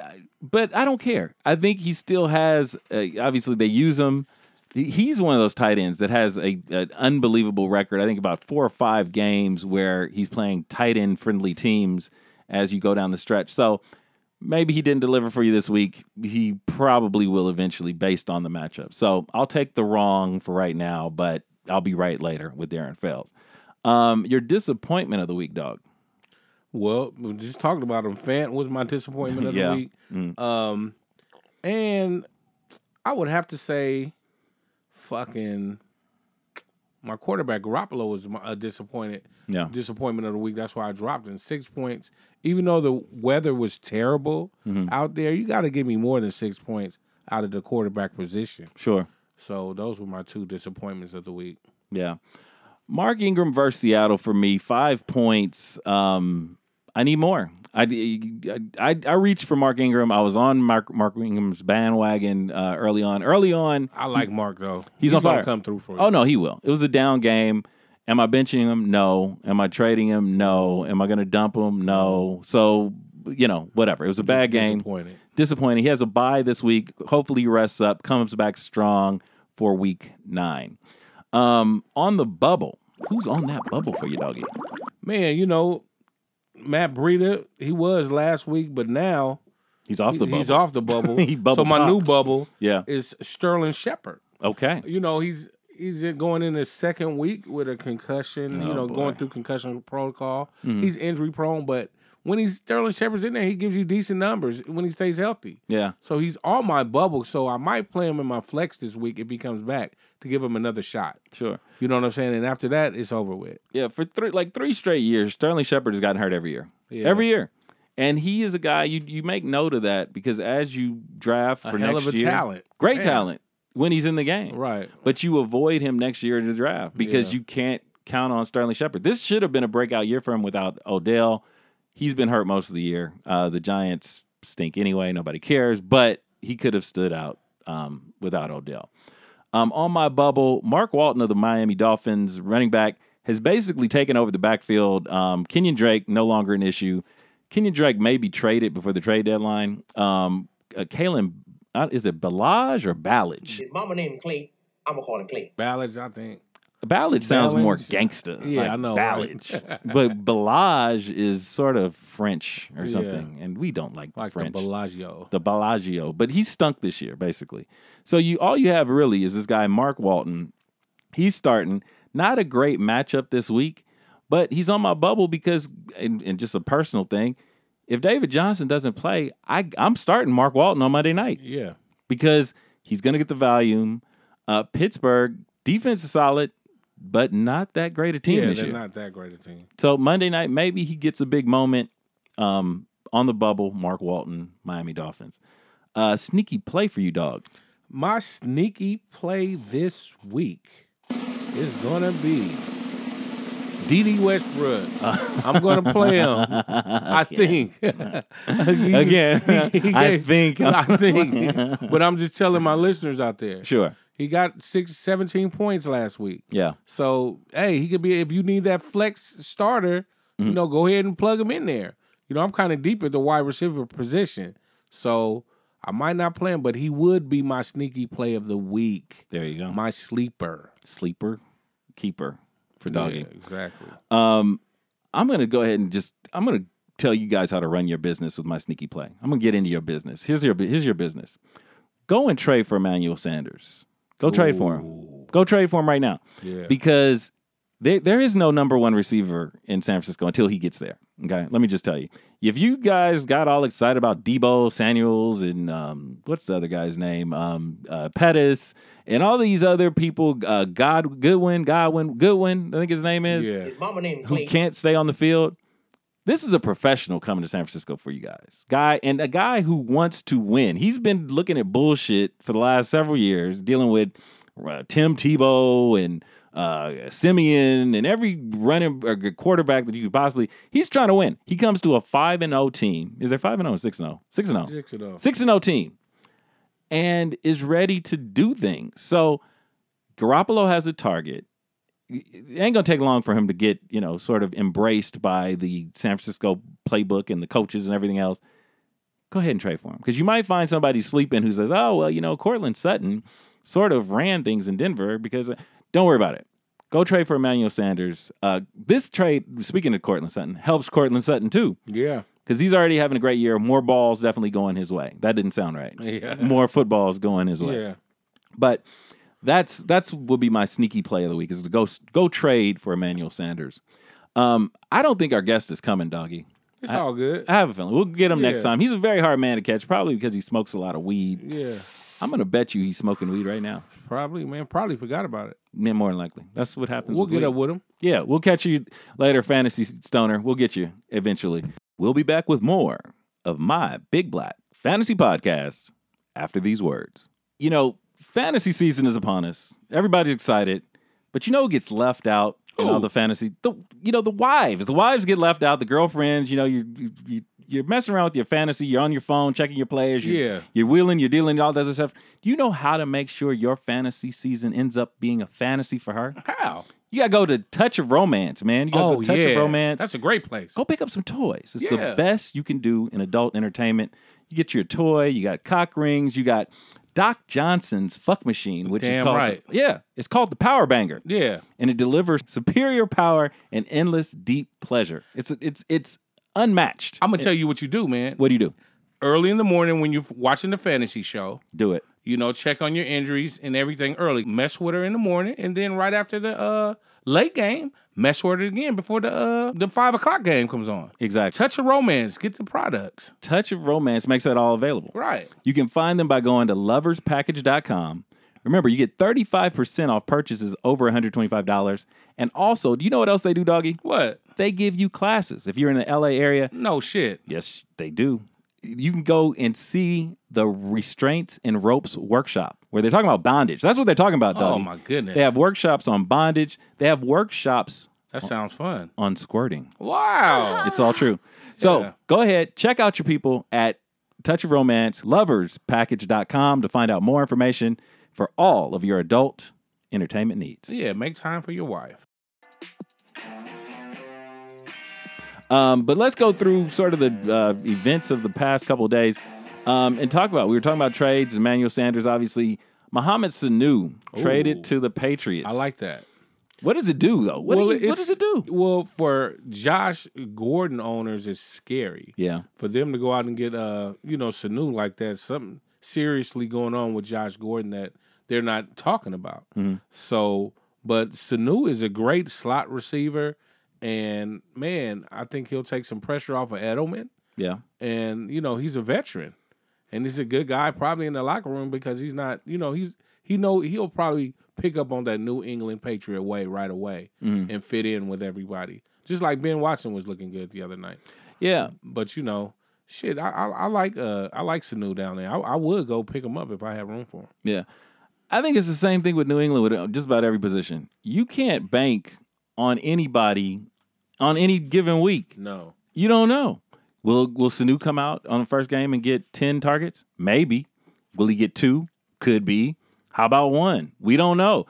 Speaker 1: Uh, But I don't care. I think he still has. Uh, obviously, they use him. He- He's one of those tight ends that has a an unbelievable record. I think about four or five games where he's playing tight end friendly teams as you go down the stretch. So maybe he didn't deliver for you this week. He probably will eventually based on the matchup. So I'll take the wrong for right now, but I'll be right later with Darren Fells. Um, your disappointment of the week, dog.
Speaker 2: Well, we just talked about him. Fant was my disappointment of [laughs]
Speaker 1: Yeah.
Speaker 2: the week.
Speaker 1: Mm.
Speaker 2: Um, and I would have to say, fucking, my quarterback Garoppolo was a disappointed
Speaker 1: Yeah.
Speaker 2: disappointment of the week. That's why I dropped in six points. Even though the weather was terrible
Speaker 1: Mm-hmm.
Speaker 2: out there, you got to give me more than six points out of the quarterback position.
Speaker 1: Sure.
Speaker 2: So those were my two disappointments of the week.
Speaker 1: Yeah. Mark Ingram versus Seattle for me, five points. Um, I need more. I, I, I reached for Mark Ingram. I was on Mark, Mark Ingram's bandwagon uh, early on. Early on,
Speaker 2: I like Mark though.
Speaker 1: he's on
Speaker 2: gonna
Speaker 1: fire.
Speaker 2: come through for you.
Speaker 1: Oh no, he will. It was a down game. Am I benching him? No. Am I trading him? No. Am I going to dump him? No. So you know, whatever. It was a bad game.
Speaker 2: Disappointed.
Speaker 1: Disappointing. He has a bye this week. Hopefully, he rests up, comes back strong for week nine. Um, on the bubble. Who's on that bubble for you, doggy?
Speaker 2: Man, you know, Matt Breida, he was last week, but now
Speaker 1: He's off the bubble.
Speaker 2: he's off the bubble. [laughs]
Speaker 1: He bubble
Speaker 2: so my new bubble
Speaker 1: Yeah.
Speaker 2: is Sterling Shepard.
Speaker 1: Okay.
Speaker 2: You know, he's he's going in his second week with a concussion. you
Speaker 1: Oh,
Speaker 2: know,
Speaker 1: boy.
Speaker 2: going through concussion protocol.
Speaker 1: Mhm.
Speaker 2: He's injury prone, but when he's Sterling Shepard's in there, he gives you decent numbers when he stays healthy.
Speaker 1: Yeah.
Speaker 2: So he's on my bubble. So I might play him in my flex this week if he comes back to give him another shot.
Speaker 1: Sure.
Speaker 2: You know what I'm saying? And after that, it's over with.
Speaker 1: Yeah, for three like three straight years, Sterling Shepard has gotten hurt every year.
Speaker 2: Yeah.
Speaker 1: Every year. And he is a guy you you make note of that because as you draft
Speaker 2: A
Speaker 1: for
Speaker 2: hell
Speaker 1: next
Speaker 2: of a
Speaker 1: year,
Speaker 2: talent.
Speaker 1: great
Speaker 2: Man.
Speaker 1: talent when he's in the game.
Speaker 2: Right.
Speaker 1: But you avoid him next year in the draft because
Speaker 2: Yeah.
Speaker 1: you can't count on Sterling Shepard. This should have been a breakout year for him without Odell. He's been hurt most of the year. Uh, the Giants stink anyway. Nobody cares. But he could have stood out um, without Odell. Um, on my bubble, Mark Walton of the Miami Dolphins, running back, has basically taken over the backfield. Um, Kenyan Drake no longer an issue. Kenyan Drake may be traded before the trade deadline. Um, uh, Kalen, uh, is it Balaj or Ballage?
Speaker 4: His mama named Clay. I'm gonna call him Clay.
Speaker 2: Ballads, I think.
Speaker 1: Ballage sounds more
Speaker 2: Ballage?
Speaker 1: gangster.
Speaker 2: Yeah,
Speaker 1: like
Speaker 2: I know,
Speaker 1: Ballage.
Speaker 2: right? [laughs]
Speaker 1: but Balage is sort of French or
Speaker 2: Yeah.
Speaker 1: something, and we don't like,
Speaker 2: Like
Speaker 1: French.
Speaker 2: the Bellagio.
Speaker 1: the Bellagio, but he stunk this year basically. So you all you have really is this guy Mark Walton. He's starting. Not a great matchup this week, but he's on my bubble because and, and just a personal thing. If David Johnson doesn't play, I I'm starting Mark Walton on Monday night
Speaker 2: Yeah.
Speaker 1: because he's going to get the volume. Uh, Pittsburgh defense is solid, but not that great a team
Speaker 2: yeah,
Speaker 1: this
Speaker 2: they're
Speaker 1: year.
Speaker 2: not that great a team.
Speaker 1: So Monday night, maybe he gets a big moment um, on the bubble. Mark Walton, Miami Dolphins. Uh, sneaky play for you, dog.
Speaker 2: My sneaky play this week is gonna be Dede Westbrook. [laughs] I'm gonna play him. I think. [laughs]
Speaker 1: Again,
Speaker 2: he- he
Speaker 1: I
Speaker 2: gave-
Speaker 1: think.
Speaker 2: I think. [laughs] But I'm just telling my listeners out there.
Speaker 1: Sure.
Speaker 2: He got six, 17 points last week.
Speaker 1: Yeah.
Speaker 2: So hey, he could be if you need that flex starter,
Speaker 1: Mm-hmm.
Speaker 2: you know, go ahead and plug him in there. You know, I'm kind of deep at the wide receiver position, so I might not play him, but he would be my sneaky play of the week,
Speaker 1: There you go.
Speaker 2: my sleeper.
Speaker 1: Sleeper, keeper for doggy.
Speaker 2: Yeah, exactly.
Speaker 1: Um, I'm gonna go ahead and just I'm gonna tell you guys how to run your business with my sneaky play. I'm gonna get into your business. Here's your here's your business. Go and trade for Emmanuel Sanders. Go trade for him. Go trade for him right now.
Speaker 2: Yeah.
Speaker 1: Because there there is no number one receiver in San Francisco until he gets there. Okay, let me just tell you. If you guys got all excited about Deebo Samuels and um, what's the other guy's name, um, uh, Pettis, and all these other people, uh, God Goodwin, Godwin, Goodwin, I think his name is
Speaker 2: yeah.
Speaker 4: His mama named
Speaker 1: who
Speaker 4: Clay.
Speaker 1: can't stay on the field. This is a professional coming to San Francisco for you guys. Guy and a guy who wants to win. He's been looking at bullshit for the last several years, dealing with uh, Tim Tebow and uh, Siemian and every running or quarterback that you could possibly. He's trying to win. He comes to a five and zero team. Is there five and zero? Six and zero? Six and zero
Speaker 2: Six it up.
Speaker 1: six and zero team, and is ready to do things. So Garoppolo has a target. It ain't gonna take long for him to get you know sort of embraced by the San Francisco playbook and the coaches and everything else. Go ahead and trade for him because you might find somebody sleeping who says, "Oh well, you know, Courtland Sutton sort of ran things in Denver because." Don't worry about it. Go trade for Emmanuel Sanders. Uh, this trade, speaking of Courtland Sutton, helps Courtland Sutton too
Speaker 2: Yeah.
Speaker 1: because he's already having a great year. More balls definitely going his way. That didn't sound right.
Speaker 2: Yeah.
Speaker 1: More footballs going his way.
Speaker 2: Yeah.
Speaker 1: But that's that's will be my sneaky play of the week is to go go trade for Emmanuel Sanders. Um, I don't think our guest is coming, doggy.
Speaker 2: It's all good.
Speaker 1: I have a feeling we'll get him next time. He's a very hard man to catch, probably because he smokes a lot of weed.
Speaker 2: Yeah.
Speaker 1: I'm gonna bet you he's smoking weed right now.
Speaker 2: Probably, man. Probably forgot about it.
Speaker 1: Yeah, More than likely, that's what happens.
Speaker 2: We'll get
Speaker 1: weed.
Speaker 2: up with him.
Speaker 1: Yeah, we'll catch you later, Fantasy Stoner. We'll get you eventually. We'll be back with more of my Big Black Fantasy Podcast after these words. You know, fantasy season is upon us. Everybody's excited, but you know who gets left out in all the fantasy? The you know the wives. The wives get left out. The girlfriends. You know you you. you you're messing around with your fantasy. You're on your phone checking your players. You're,
Speaker 2: Yeah.
Speaker 1: you're wheeling. You're dealing. All that other stuff. Do you know how to make sure your fantasy season ends up being a fantasy for her?
Speaker 2: How?
Speaker 1: You gotta go to Touch of Romance, man. You gotta
Speaker 2: Oh
Speaker 1: go to Touch
Speaker 2: yeah.
Speaker 1: of Romance.
Speaker 2: That's a great place.
Speaker 1: go pick up some toys. It's
Speaker 2: Yeah.
Speaker 1: the best you can do in adult entertainment. You get your toy. You got cock rings. You got Doc Johnson's fuck machine, which is
Speaker 2: Damn
Speaker 1: called
Speaker 2: right.
Speaker 1: yeah, it's called the Power Banger,
Speaker 2: Yeah.
Speaker 1: and it delivers superior power and endless deep pleasure. It's it's it's unmatched.
Speaker 2: I'm gonna tell you what you do, man.
Speaker 1: what do you do?
Speaker 2: Early in the morning when you're watching the fantasy show,
Speaker 1: Do it.
Speaker 2: You know, check on your injuries and everything early. Mess with her in the morning, and then right after the uh, late game, mess with it again before the uh, the five o'clock game comes on.
Speaker 1: Exactly.
Speaker 2: Touch of romance, get the products.
Speaker 1: Touch of Romance makes that all available.
Speaker 2: Right.
Speaker 1: You can find them by going to loverspackage.com. Remember, you get 35% off purchases over $125. And also, do you know what else they do, doggy?
Speaker 2: What?
Speaker 1: They give you classes. If you're in the LA area,
Speaker 2: No shit.
Speaker 1: yes, they do. You can go and see the restraints and ropes workshop where they're talking about bondage. That's what they're talking about,
Speaker 2: Oh my goodness.
Speaker 1: They have workshops on bondage. They have workshops
Speaker 2: that sounds fun.
Speaker 1: on squirting.
Speaker 2: Wow.
Speaker 1: It's all true. So
Speaker 2: Yeah.
Speaker 1: go ahead, check out your people at Touch of Romance, loverspackage.com to find out more information for all of your adult entertainment needs.
Speaker 2: yeah, make time for your wife.
Speaker 1: Um, but let's go through sort of the uh, events of the past couple of days um, and talk about. We were talking about trades. Emmanuel Sanders, obviously. Mohamed Sanu traded to the Patriots.
Speaker 2: I like that.
Speaker 1: What does it do though? What, do you- what does it do?
Speaker 2: Well, for Josh Gordon owners, it's scary.
Speaker 1: Yeah,
Speaker 2: For them to go out and get uh, you know, Sanu like that, something seriously going on with Josh Gordon that they're not talking about.
Speaker 1: Mhm.
Speaker 2: So, but Sanu is a great slot receiver, and man, I think he'll take some pressure off of Edelman.
Speaker 1: yeah,
Speaker 2: and you know he's a veteran and he's a good guy probably in the locker room because he's not you know he's he know he'll probably pick up on that new england patriot way right away
Speaker 1: Mhm.
Speaker 2: and fit in with everybody just like ben watson was looking good the other night
Speaker 1: yeah.
Speaker 2: but you know shit i i, I like uh i like sanu down there I, I would go pick him up if i had room for him
Speaker 1: Yeah. I think it's the same thing with New England with uh, just about every position. You can't bank on anybody on any given week.
Speaker 2: no
Speaker 1: You don't know. Will will Sanu come out on the first game and get 10 targets? Maybe. Will he get two? Could be. How about one? We don't know.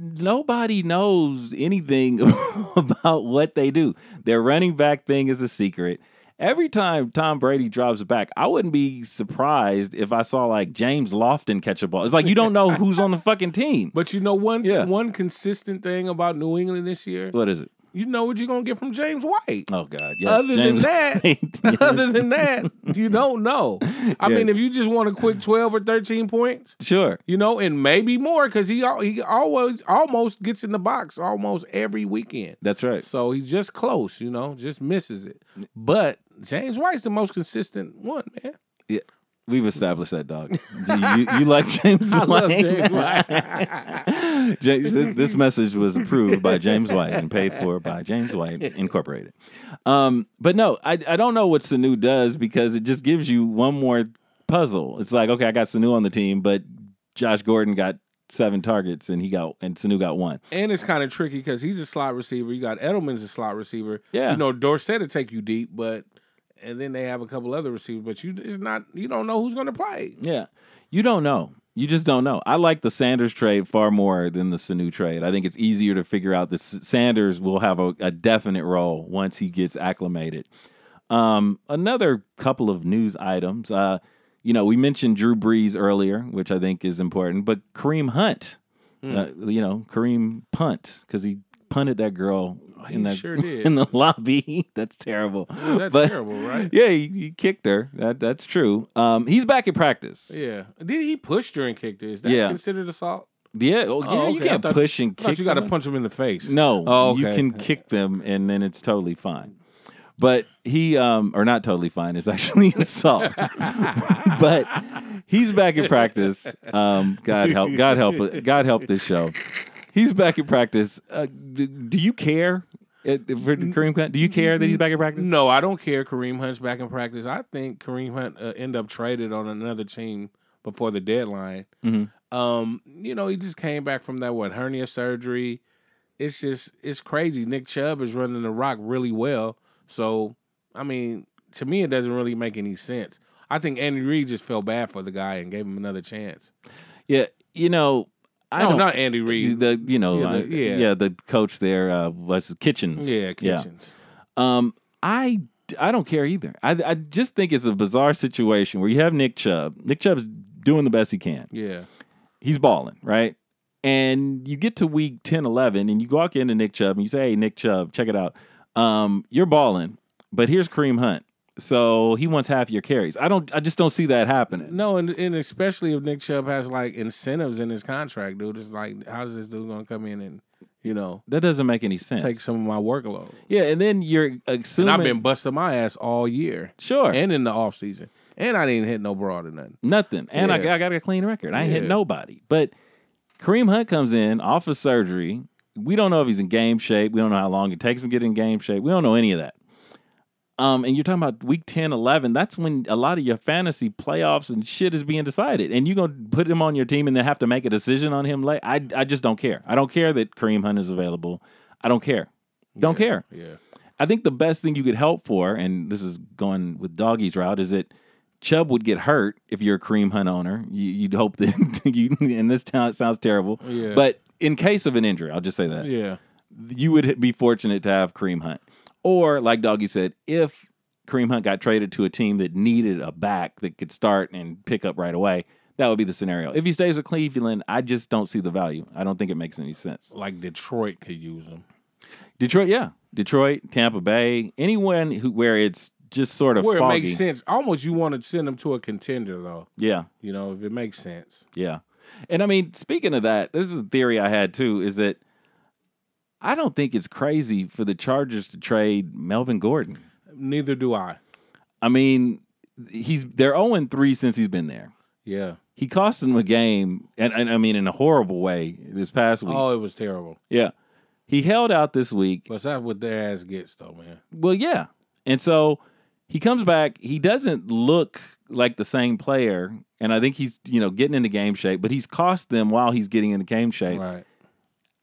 Speaker 1: Nobody knows anything [laughs] about what they do. Their running back thing is a secret. Every time Tom Brady drops back, I wouldn't be surprised if I saw like James Lofton catch a ball. It's like you don't know [laughs] who's on the fucking team.
Speaker 2: but you know one
Speaker 1: Yeah.
Speaker 2: one consistent thing about new england this year
Speaker 1: What is it?
Speaker 2: You know what you're gonna get from james white
Speaker 1: Oh God! Yes,
Speaker 2: Other than that- [laughs] [laughs]
Speaker 1: Yes.
Speaker 2: Other than that, you [laughs] don't know. I
Speaker 1: Yeah.
Speaker 2: mean, if you just want a quick twelve or thirteen points,
Speaker 1: sure.
Speaker 2: you know, and maybe more because he he always almost gets in the box almost every weekend.
Speaker 1: That's right.
Speaker 2: So he's just close, you know, just misses it. But James White's the most consistent one, man.
Speaker 1: We've established that, dog. Do you, you like [laughs] James
Speaker 2: I
Speaker 1: White?
Speaker 2: love James White. [laughs]
Speaker 1: James, this, this message was approved by James White and paid for by James White Incorporated. Um, but no, I, I don't know what Sanu does because it just gives you one more puzzle. It's like, okay, I got Sanu on the team, but Josh Gordon got seven targets and he got and Sanu got one.
Speaker 2: And it's kind of tricky because he's a slot receiver. You got Edelman's a slot receiver.
Speaker 1: Yeah.
Speaker 2: You know, Dorsett to take you deep, but and then they have a couple other receivers, but you it's not you don't know who's gonna play.
Speaker 1: Yeah. You don't know. You just don't know. I like the Sanders trade far more than the Sanu trade. I think it's easier to figure out that Sanders will have a, a definite role once he gets acclimated. Um, another couple of news items. Uh, you know, we mentioned Drew Brees earlier, which I think is important, but Kareem Hunt, uh, you know, Kareem punt because he punted that girl in
Speaker 2: he
Speaker 1: the
Speaker 2: sure [laughs] did.
Speaker 1: in the lobby. [laughs] That's terrible.
Speaker 2: That's
Speaker 1: But-
Speaker 2: terrible, right?
Speaker 1: Yeah, he, he kicked her. That that's true. Um, he's back at practice.
Speaker 2: Yeah. Did he push her and kicked her? Is that
Speaker 1: Yeah.
Speaker 2: considered assault?
Speaker 1: Yeah, oh, yeah,
Speaker 2: Oh,
Speaker 1: you
Speaker 2: okay. I
Speaker 1: can't push and kick.
Speaker 2: you got to punch him in the face.
Speaker 1: No,
Speaker 2: Oh,
Speaker 1: you can kick them, and then it's totally fine. But he, um, or not totally fine. It's actually [laughs] assault. but he's back in practice. Um, God help, God help, God help this show. He's back in practice. Uh, do, do you care uh, for Kareem Hunt? Do you care that he's back in practice?
Speaker 2: No, I don't care. Kareem Hunt's back in practice. I think Kareem Hunt uh, end up traded on another team before the deadline.
Speaker 1: Mhm.
Speaker 2: Um, you know, he just came back from that what hernia surgery. It's just it's crazy. Nick Chubb is running the rock really well. So, I mean, to me, it doesn't really make any sense. I think Andy Reid just felt bad for the guy and gave him another chance.
Speaker 1: Yeah, you know, I
Speaker 2: no,
Speaker 1: don't.
Speaker 2: not Andy Reid.
Speaker 1: the you know
Speaker 2: Yeah,
Speaker 1: uh,
Speaker 2: the- yeah.
Speaker 1: yeah the coach there uh, was Kitchens.
Speaker 2: yeah, Kitchens.
Speaker 1: Um, I I don't care either. I I just think it's a bizarre situation where you have Nick Chubb. Nick Chubb's doing the best he can.
Speaker 2: Yeah.
Speaker 1: He's balling, right? And you get to week 10, 11, and you walk into Nick Chubb and you say, "Hey, Nick Chubb, check it out. Um, you're balling, but here's Kareem Hunt. So he wants half your carries. I don't. I just don't see that happening.
Speaker 2: No, and, and especially if Nick Chubb has like incentives in his contract, dude. It's like, how's this dude gonna come in and you know
Speaker 1: That doesn't make any sense.
Speaker 2: take some of my workload?
Speaker 1: yeah, and then you're
Speaker 2: And
Speaker 1: assuming.
Speaker 2: I've been busting my ass all year
Speaker 1: sure.
Speaker 2: and in the off season, and I didn't hit no broad or nothing.
Speaker 1: Nothing. And I,
Speaker 2: Yeah.
Speaker 1: I got a clean record. I ain't hit nobody. But Kareem Hunt comes in off of surgery. We don't know if he's in game shape. We don't know how long it takes him to get in game shape. We don't know any of that. Um, and you're talking about week 10, 11. That's when a lot of your fantasy playoffs and shit is being decided. And you're going to put him on your team and then have to make a decision on him late. I, I just don't care. I don't care that Kareem Hunt is available. I don't care. Don't care.
Speaker 2: Yeah,
Speaker 1: I think the best thing you could help for, and this is going with Doggy's route, is that Chubb would get hurt if you're a Kareem Hunt owner. You, you'd hope that [laughs] you, and this town sounds terrible,
Speaker 2: Yeah.
Speaker 1: but in case of an injury, I'll just say that
Speaker 2: yeah,
Speaker 1: you would be fortunate to have Kareem Hunt, or like Doggy said, if Kareem Hunt got traded to a team that needed a back that could start and pick up right away, that would be the scenario. If he stays with Cleveland, I just don't see the value. I don't think it makes any sense.
Speaker 2: like Detroit could use him.
Speaker 1: Detroit, yeah, Detroit, Tampa Bay, anyone who where it's just sort of
Speaker 2: Where
Speaker 1: foggy.
Speaker 2: it makes sense. Almost you want to send him to a contender though.
Speaker 1: Yeah,
Speaker 2: You know, if it makes sense.
Speaker 1: yeah. And I mean, speaking of that, this is a theory I had too. Is that I don't think it's crazy for the Chargers to trade Melvin Gordon.
Speaker 2: Neither do I.
Speaker 1: I mean, he's they're 0 3 since he's been there.
Speaker 2: Yeah.
Speaker 1: He cost them a game, and, and I mean in a horrible way this past week.
Speaker 2: Oh, it was terrible.
Speaker 1: Yeah, he held out this week.
Speaker 2: But that's what their ass gets though, man.
Speaker 1: Well, yeah. And so he comes back. He doesn't look like the same player. And I think he's, you know, getting into game shape, but he's cost them while he's getting into game shape.
Speaker 2: Right.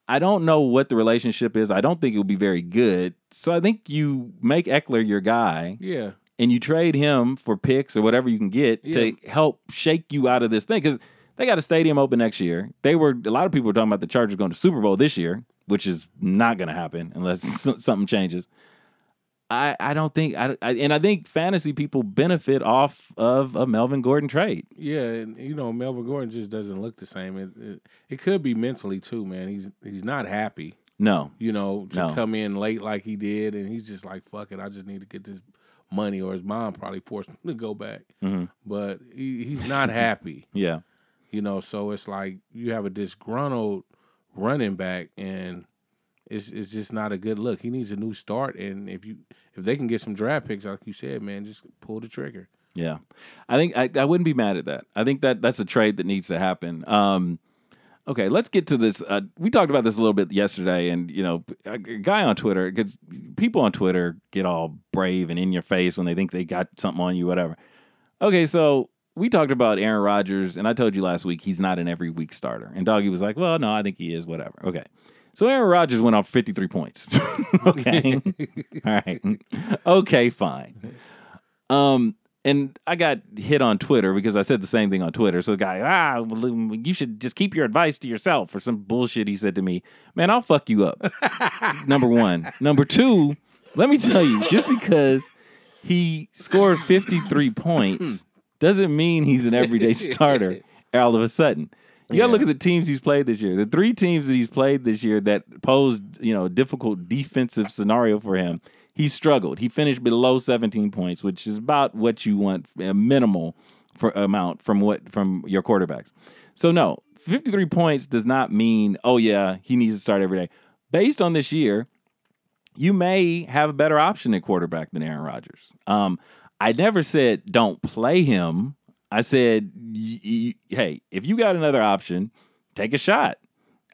Speaker 1: I don't know what the relationship is. I don't think it will be very good. So I think you make Ekeler your guy
Speaker 2: Yeah.
Speaker 1: and you trade him for picks or whatever you can get to help shake you out of this thing. Because they got a stadium open next year. They were, a lot of people were talking about the Chargers going to Super Bowl this year, which is not going to happen unless [laughs] something changes. I, I don't think I, I and I think fantasy people benefit off of a Melvin Gordon trade.
Speaker 2: Yeah, and you know Melvin Gordon just doesn't look the same. It, it, it could be mentally too, man. He's he's not happy,
Speaker 1: No,
Speaker 2: you know, to
Speaker 1: No.
Speaker 2: come in late like he did, and he's just like, "Fuck it, I just need to get this money." Or his mom probably forced him to go back,
Speaker 1: Mhm.
Speaker 2: but he, he's not happy, [laughs]
Speaker 1: yeah,
Speaker 2: you know. So it's like you have a disgruntled running back, and it's it's just not a good look. He needs a new start, and if you if they can get some draft picks, like you said, man, just pull the trigger.
Speaker 1: yeah. I think I, I wouldn't be mad at that. I think that that's a trade that needs to happen. Um, okay, let's get to this. Uh, we talked about this a little bit yesterday, and you know, a a guy on Twitter because people on Twitter get all brave and in your face when they think they got something on you, whatever. Okay, so we talked about Aaron Rodgers, and I told you last week he's not an every week starter. And Doggy was like, "Well, no, I think he is. Whatever." Okay, so Aaron Rodgers went off fifty three points. [laughs] okay, [laughs] all right, okay, fine. Um, and I got hit on Twitter because I said the same thing on Twitter. So the guy, ah, you should just keep your advice to yourself or some bullshit he said to me. Man, I'll fuck you up. [laughs] Number one. Number two, let me tell you, just because he scored 53 points doesn't mean he's an everyday starter all of a sudden. You gotta look at the teams he's played this year. The three teams that he's played this year that posed, you know, a difficult defensive scenario for him. He struggled. He finished below 17 points, which is about what you want, a minimal for amount from what from your quarterbacks. So no, 53 points does not mean, oh yeah, he needs to start every day. Based on this year, you may have a better option at quarterback than Aaron Rodgers. Um, I never said don't play him. I said, hey, if you got another option, take a shot.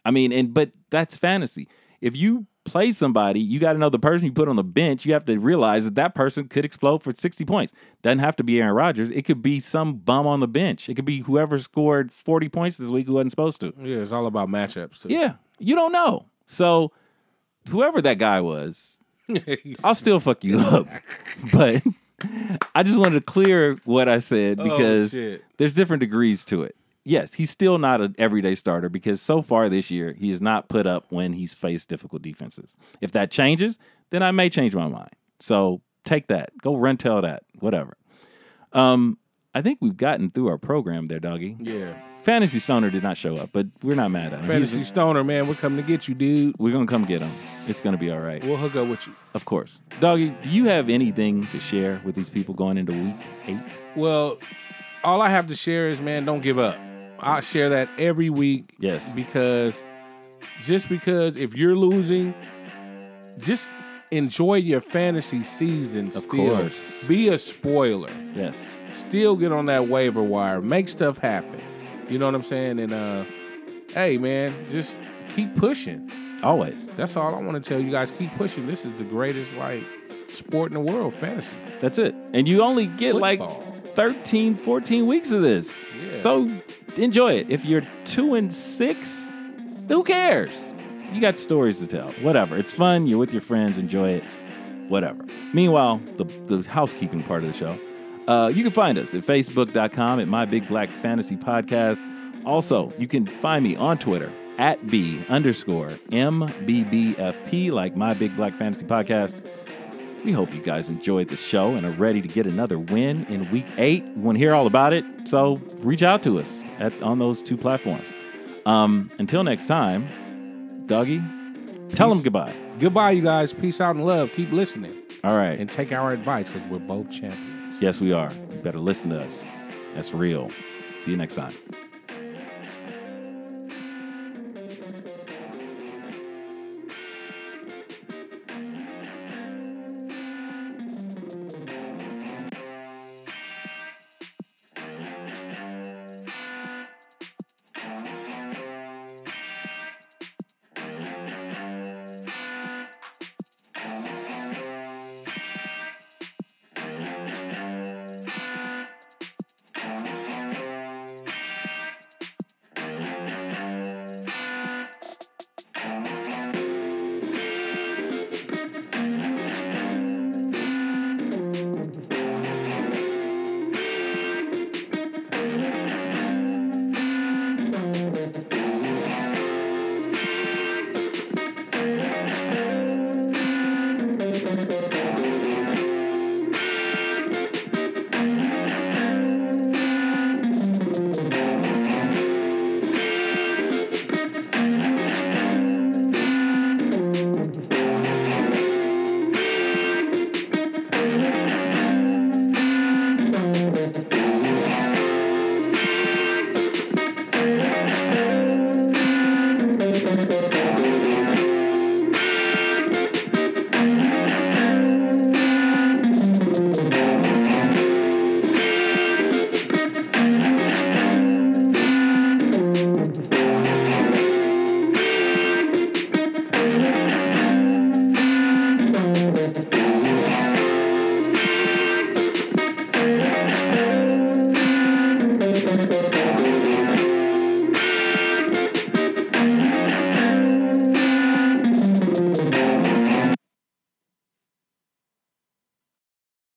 Speaker 1: I mean, and but that's fantasy. If you play somebody, you got another person you put on the bench. You have to realize that that person could explode for sixty points. Doesn't have to be Aaron Rodgers. It could be some bum on the bench. It could be whoever scored forty points this week who wasn't supposed to.
Speaker 2: Yeah, it's all about matchups too.
Speaker 1: Yeah, you don't know. So whoever that guy was, [laughs] I'll still fuck you up. [laughs] but [laughs] I just wanted to clear what I said
Speaker 2: Oh,
Speaker 1: because
Speaker 2: shit.
Speaker 1: there's different degrees to it. Yes, he's still not an everyday starter because so far this year he has not put up when he's faced difficult defenses. If that changes, then I may change my mind. So take that. Go run tell that. Whatever. Um, I think we've gotten through our program there, doggy.
Speaker 2: Yeah.
Speaker 1: Fantasy Stoner did not show up, but we're not mad at him. He's-
Speaker 2: Fantasy Stoner, man, we're coming to get you, dude.
Speaker 1: we're gonna come get him. It's gonna be all right.
Speaker 2: We'll hook up with you.
Speaker 1: Of course. Doggy, do you have anything to share with these people going into week eight?
Speaker 2: Well, all I have to share is, man, don't give up. I share that every week
Speaker 1: Yes.
Speaker 2: because just because if you're losing, just enjoy your fantasy season
Speaker 1: Of
Speaker 2: still.
Speaker 1: course.
Speaker 2: Be a spoiler.
Speaker 1: Yes.
Speaker 2: Still get on that waiver wire. Make stuff happen. You know what I'm saying? And uh hey man, just keep pushing.
Speaker 1: Always.
Speaker 2: That's all I want to tell you guys. Keep pushing. This is the greatest like sport in the world, fantasy.
Speaker 1: That's it. And you only get like
Speaker 2: Football.
Speaker 1: 13, 14 weeks of this.
Speaker 2: Yeah.
Speaker 1: So enjoy it. If you're two and six, who cares? You got stories to tell. Whatever. It's fun. You're with your friends. Enjoy it. Whatever. Meanwhile, the, the housekeeping part of the show. Uh, you can find us at facebook.com at My Big Black Fantasy Podcast. Also, you can find me on Twitter at B underscore MBBFP, like My Big Black Fantasy Podcast. We hope you guys enjoyed the show and are ready to get another win in week eight. We want to hear all about it, so reach out to us at, on those two platforms. Um, until next time, Doggy, tell them goodbye.
Speaker 2: Goodbye, you guys. Peace out and love. Keep listening
Speaker 1: All right.
Speaker 2: and take our advice because we're both champions.
Speaker 1: Yes, we are. You better listen to us. That's real. See you next time.